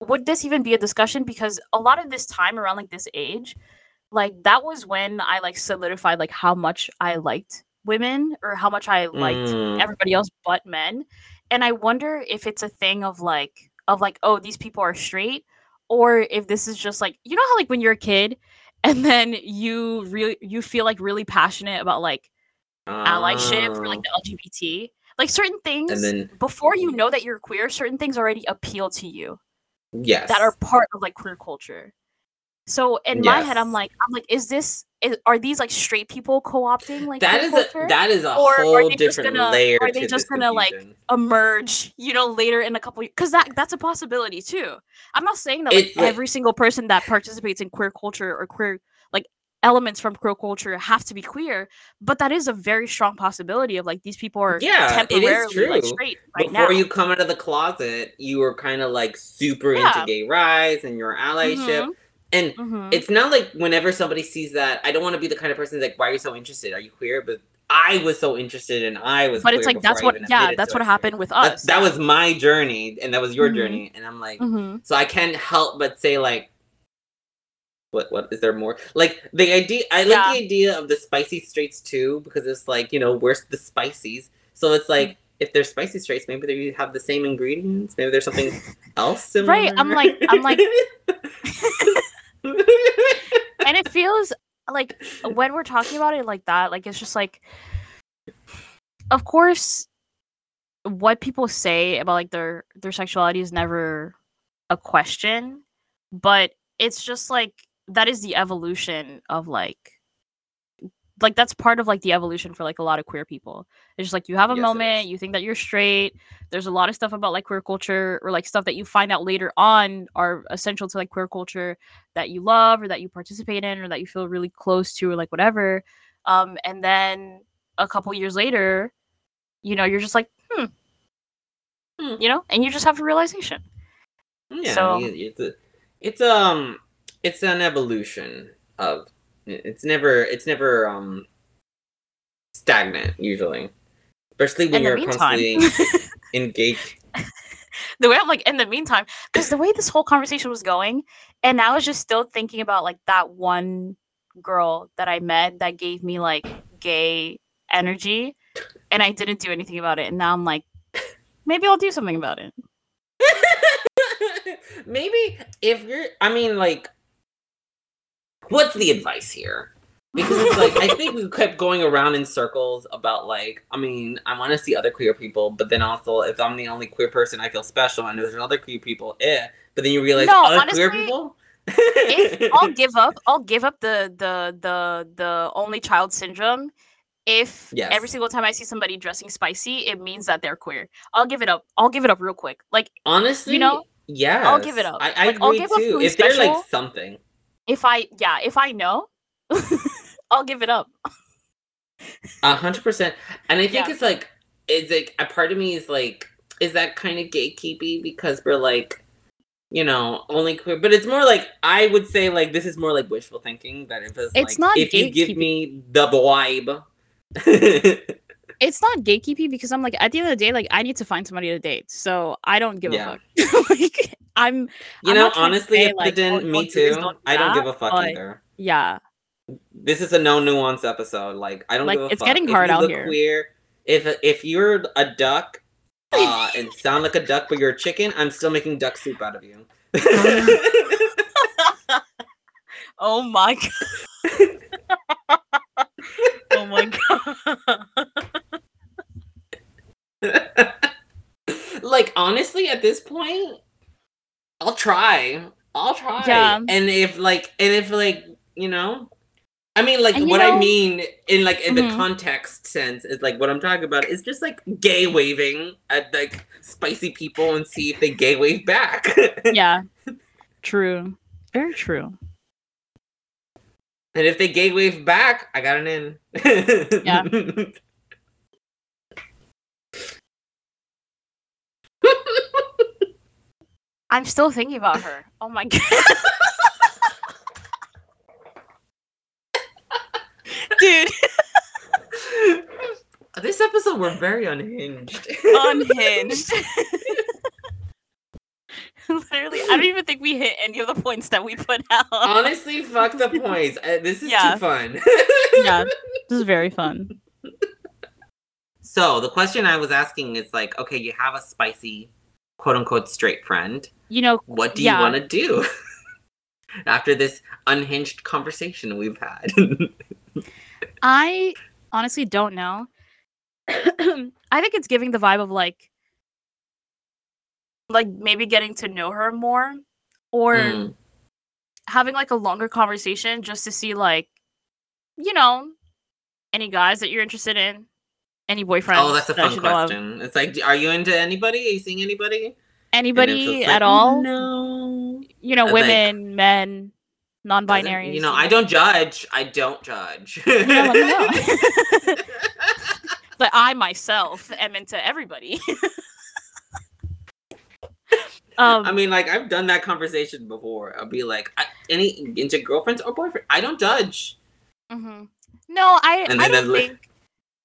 would this even be a discussion because a lot of this time around like this age like that was when i like solidified like how much i liked women or how much i liked Mm. everybody else but men and i wonder if it's a thing of like of like oh these people are straight or if this is just like you know how like when you're a kid and then you really you feel like really passionate about like allyship or like Oh. the lgbt like certain things and then before you know that you're queer certain things already appeal to you yes. that are part of like queer culture so in my head i'm like i'm like is this is, are these like straight people co-opting like that is culture? a that is a Or whole different gonna- layer are they just gonna, like, emerge you know later in a couple because that that's a possibility too i'm not saying that like every single person that participates in queer culture or queer elements from queer culture have to be queer but that is a very strong possibility of like these people are Yeah, it is temporarily like true. straight right Before now you come out of the closet, you were kind of like super Yeah. into gay rights and your allyship. Mhm, And mhm. it's not like whenever somebody sees that, I don't want to be the kind of person that's like, why are you so interested? Are you queer? But I was so interested and I was but it's like that's what yeah that's what happened with us that yeah. was my journey and that was your Mhm. journey. And I'm like, Mhm. so I can't help but say like, what what is there more? Like the idea, I like Yeah. the idea of the spicy straights too because it's like you know where's the spices? So it's like Mm. if they're spicy straights, maybe they have the same ingredients. Maybe there's something else similar. Right, I'm like- I'm like- and it feels like when we're talking about it like that like it's just like of course what people say about like their their sexuality is never a question but it's just like that is the evolution of like like that's part of like the evolution for like a lot of queer people it's just like you have a Yes, moment you think that you're straight there's a lot of stuff about like queer culture or like stuff that you find out later on are essential to like queer culture that you love or that you participate in or that you feel really close to or like whatever um and then a couple years later you know you're just like hmm Hmm. You know, and you just have a realization. Yeah, So- it's a, it's um, it's an evolution of. It's never, it's never um, stagnant usually, especially when you're meantime, constantly engaged. the way I'm like in the meantime, because the way this whole conversation was going, and I was just still thinking about like that one girl that I met that gave me like gay energy, and I didn't do anything about it, and now I'm like, maybe I'll do something about it. Maybe if you're, I mean, like, what's the advice here? Because it's like I think we kept going around in circles about like, I mean, I want to see other queer people, but then also if I'm the only queer person, I feel special, and there's other queer people, eh? But then you realize No, other queer honestly, people. if I'll give up, I'll give up the the the the only child syndrome. If every single time I see somebody dressing spicy, it means that they're queer. I'll give it up. I'll give it up real quick. Like Honestly, you know, yeah, I'll give it up. I, I Like, I'll agree too. If they're like something, if I yeah, if I know, I'll give it up. a hundred percent, and I think Yeah. it's like, it's like a part of me is like, is that kind of gatekeepy because we're like, you know, only queer, but it's more like I would say like this is more like wishful thinking that if it's, It's like not if you give me the vibe. It's not gatekeeping because I'm like at the end of the day, like I need to find somebody to date, so I don't give Yeah. a fuck. like I'm you I'm know, not trying to honestly, say, if like, it didn't, don't- me don't too. don't I don't give a fuck but- either. yeah. This is a no nuance episode. Like I don't Like, give a it's fuck. getting hard out here. Queer, if if you're a duck uh, and sound like a duck, but you're a chicken, I'm still making duck soup out of you. Oh my god. oh my god. like honestly, at this point, I'll try. I'll try. Yeah. And if like, and if like, you know, I mean, like what I mean in like in the Mhm. context sense is like what I'm talking about is just like gay waving at like spicy people and see if they gay wave back. Yeah. True. Very true. And if they gay wave back, I got an in. Yeah. I'm still thinking about her. Oh my god. Dude, this episode we're very unhinged. unhinged. Literally, I don't even think we hit any of the points that we put out. Honestly, fuck the points. Uh, this is Yeah. too fun. yeah, this is very fun. So the question I was asking is like, okay, you have a spicy, quote unquote, straight friend. You know, What do Yeah. you want to do after this unhinged conversation we've had? I honestly don't know. I think it's giving the vibe of like like maybe getting to know her more or Mm. having like a longer conversation just to see like you know any guys that you're interested in any boyfriends Oh, that's a fun of. question. It's like, are you into anybody? Are you seeing anybody? Anybody at like, all No. you know women men non-binary You know, I don't judge. I don't judge. you know, let me know. but i myself am into everybody um I mean, like I've done that conversation before. I'll be like, I, any into girlfriends or boyfriend. I don't judge. mhm. no i And i don't think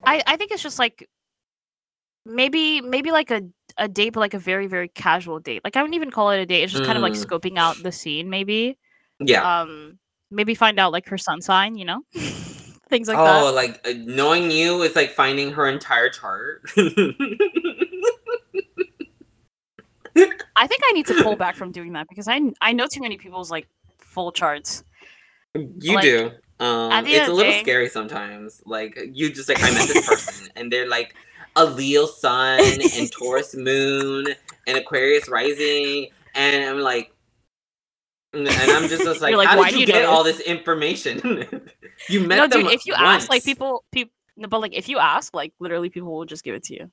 i i think it's just like maybe maybe like a a date but like a very very casual date like i wouldn't even call it a date it's just kind of like Mm. scoping out the scene maybe Yeah. um maybe find out like her sun sign you know things like oh, that Oh, like uh, knowing you is like finding her entire chart. i think i need to pull back from doing that because i i know too many people's like full charts you Like, do. Um, it's a little day- scary sometimes. Like you just like I met this person, and they're like a Leo sun and Taurus moon and Aquarius rising, and I'm like, and I'm just, just like, like, how did do you you get this?" all this information? you met no them dude if you ask like people people no, but like if you ask like literally people will just give it to you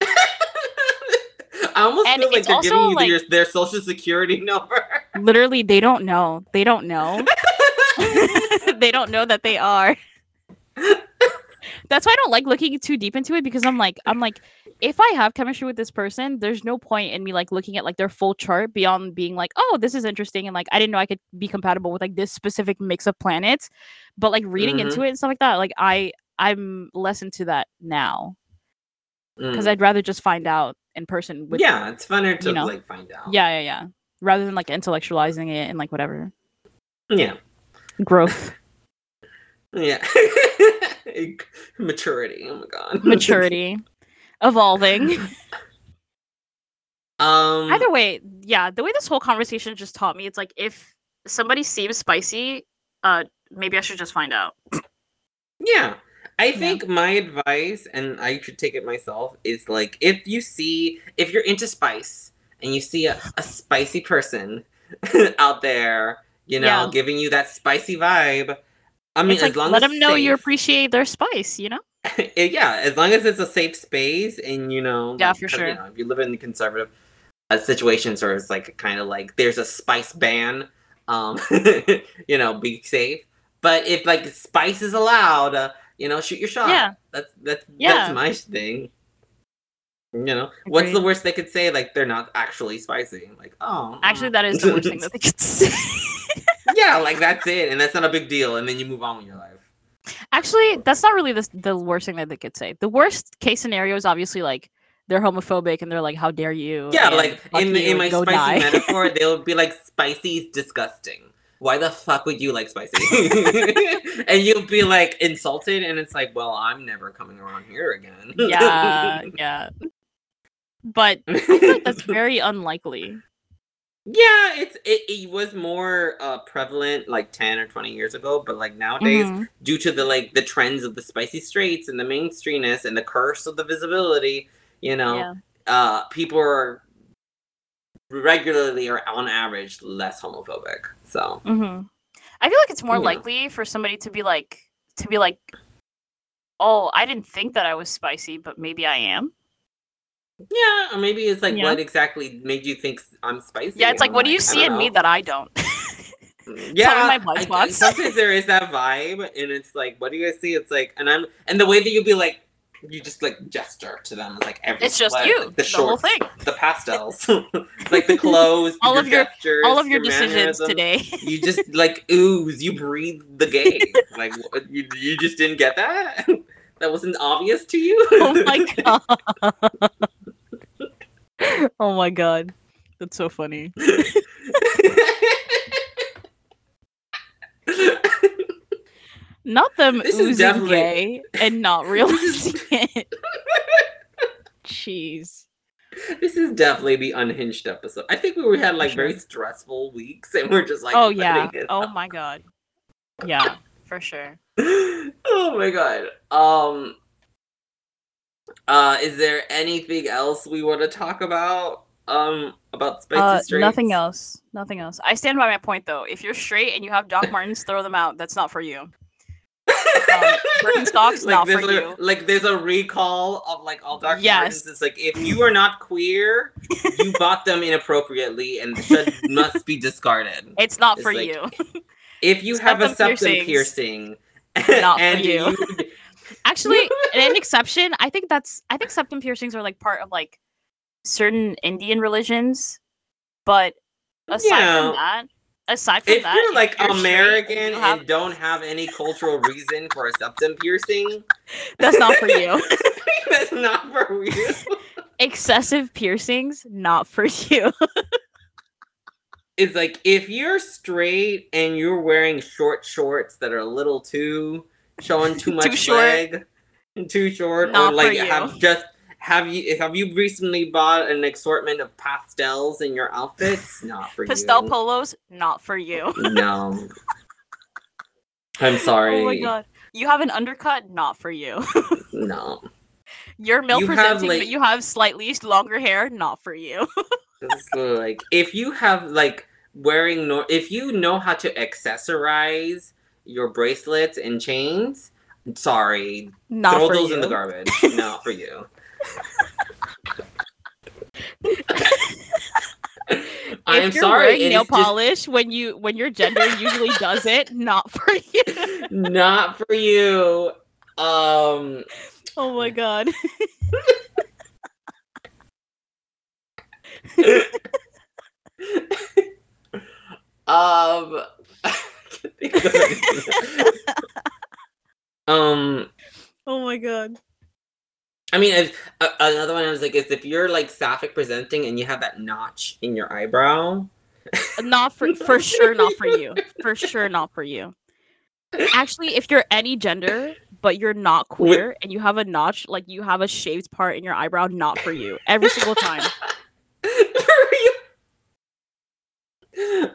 I almost And feel like they're giving you like- their, their social security number. literally they don't know they don't know they don't know that they are that's why I don't like looking too deep into it because I'm like I'm like if I have chemistry with this person, there's no point in me like looking at like their full chart beyond being like, oh, this is interesting and like I didn't know I could be compatible with like this specific mix of planets. But like reading Mhm. into it and stuff like that, like I I'm less into that now because Mm. I'd rather just find out in person with yeah, it's funner to you know. like find out. yeah yeah yeah rather than like intellectualizing it and like whatever Yeah. growth Yeah. Maturity. Oh my god. maturity evolving. Um Either way, yeah, the way this whole conversation just taught me, it's like if somebody seems spicy, uh, maybe I should just find out. Yeah. I Yeah. think my advice, and I should take it myself, is like if you see, if you're into spice and you see a, a spicy person out there, you know, Yeah. giving you that spicy vibe. I mean, it's as like long let as them know you appreciate their spice, you know? yeah, as long as it's a safe space and you know, Yeah, like, for 'cause, sure. You know, if you live in conservative uh, situations where it's like kind of like there's a spice ban, um, you know, be safe. But if like spice is allowed, uh, you know, shoot your shot. Yeah. that's that's Yeah. that's my thing. You know, what's the worst they could say? Like they're not actually spicy. Like, oh, Actually, mm. that is the worst thing that they could say. Yeah, like that's it, and that's not a big deal, and then you move on with your life. Actually, that's not really the, the worst thing that they could say. The worst case scenario is obviously like they're homophobic and they're like, "How dare you?" Yeah, like in in my spicy die. metaphor, they'll be like, "Spicy is disgusting." Why the fuck would you like spicy? and you'll be like insulted, and it's like, well, I'm never coming around here again. yeah, yeah. But I feel like that's very unlikely. Yeah, it's it, it was more uh, prevalent like ten or twenty years ago, but like nowadays, Mhm. due to the like the trends of the spicy straights and the mainstreamness and the curse of the visibility, you know, Yeah. uh, people are regularly or on average less homophobic. So hmm I feel like it's more Yeah. likely for somebody to be like to be like, "Oh, I didn't think that I was spicy, but maybe I am." Yeah, or maybe it's like Yeah. what exactly made you think I'm spicy? Yeah, it's like, I'm what do you see in me that I don't? Mm, yeah, my blind sometimes there is that vibe, and it's like, what do you guys see? It's like, and I'm, and the way that you'll be like, you just like gesture to them, it's like every, It's just what, you, like, the, the whole thing. the pastels, like the clothes, All of your- gestures, All of your decisions today. You just like ooze, you breathe the gay. like what, you, you just didn't get that. that wasn't obvious to you. oh my god. oh my god. That's so funny. Not them This is definitely- gay and not realizing it. Jeez. this is definitely the unhinged episode. I think we had like very stressful weeks, and we're just like, oh yeah. it Oh out. my god. Yeah, for sure. oh my god. Um. Uh, is there anything else we want to talk about? Um, about spicy Uh, straights? nothing else. Nothing else. I stand by my point though. If you're straight and you have Doc Martens, throw them out. That's not for you. Um, Birkenstocks, not for a, you. Like there's a recall of like all Doc Yes. Martens. It's like if you are not queer, you bought them inappropriately and should must be discarded. It's not It's for like- you. If you have a Septum piercings. piercing, Not for and you. Actually, an exception. I think that's. I think septum piercings are like part of like certain Indian religions, but aside Yeah. from that, aside from that. if that, you're like you're straight American you have- and don't have any cultural reason for a septum piercing, that's not for you. that's not for you. Excessive piercings, not for you. It's like if you're straight and you're wearing short shorts that are a little too showing too much short. leg, too short, Not or like have just have you have you recently bought an assortment of pastels in your outfits? Not for Pastel you. Pastel polos, not for you. No. I'm sorry. Oh my god. You have an undercut, not for you. No. You're male You have, presenting, like- but you have slightly longer hair, not for you. Like if you have like wearing no if you know how to accessorize your bracelets and chains, sorry, not throw for those you. in the garbage. Not for you. I am if you're sorry. nail is just polish when you when your gender usually does it, not for you. not for you. Um, Oh my god. um, I can't think of anything. um, Oh my god. I mean, if, uh, another one I was like, is if you're like sapphic presenting and you have that notch in your eyebrow. Not for for sure not for you. For sure not for you. Actually, if you're any gender but you're not queer and you have a notch, like you have a shaved part in your eyebrow, not for you. Every single time. For you.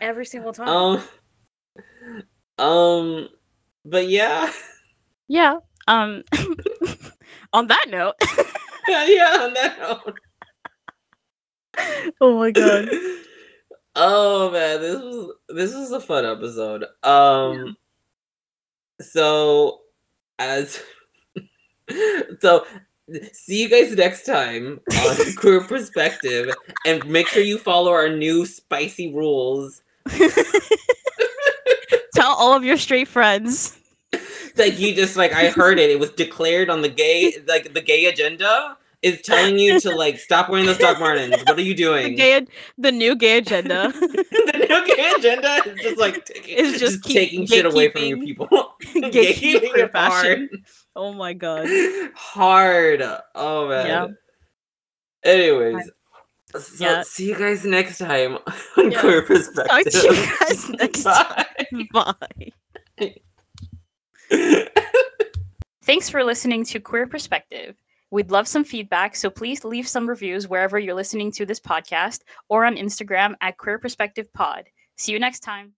Every single time. um, um, but yeah, Yeah. Um on that note. yeah. On that note. oh my god. oh man, this was this was a fun episode. Um so as so see you guys next time on queer perspective and make sure you follow our new spicy rules. Tell all of your straight friends. Like you just like I heard it, it was declared on the gay like the gay agenda is telling you to like stop wearing those Doc Martens. What are you The doing? gay the new gay agenda. the new gay agenda is just like taking, Is just, just keep taking shit away from your people. Gatekeeping hard. fashion. Oh my god. Hard. Oh man. Yeah. Anyways. So Yeah. see you guys next time on Yeah. Queer Perspective. Talk to you guys next time. Bye. Bye. Thanks for listening to Queer Perspective. We'd love some feedback, so please leave some reviews wherever you're listening to this podcast or on Instagram at Queer Perspective Pod. See you next time.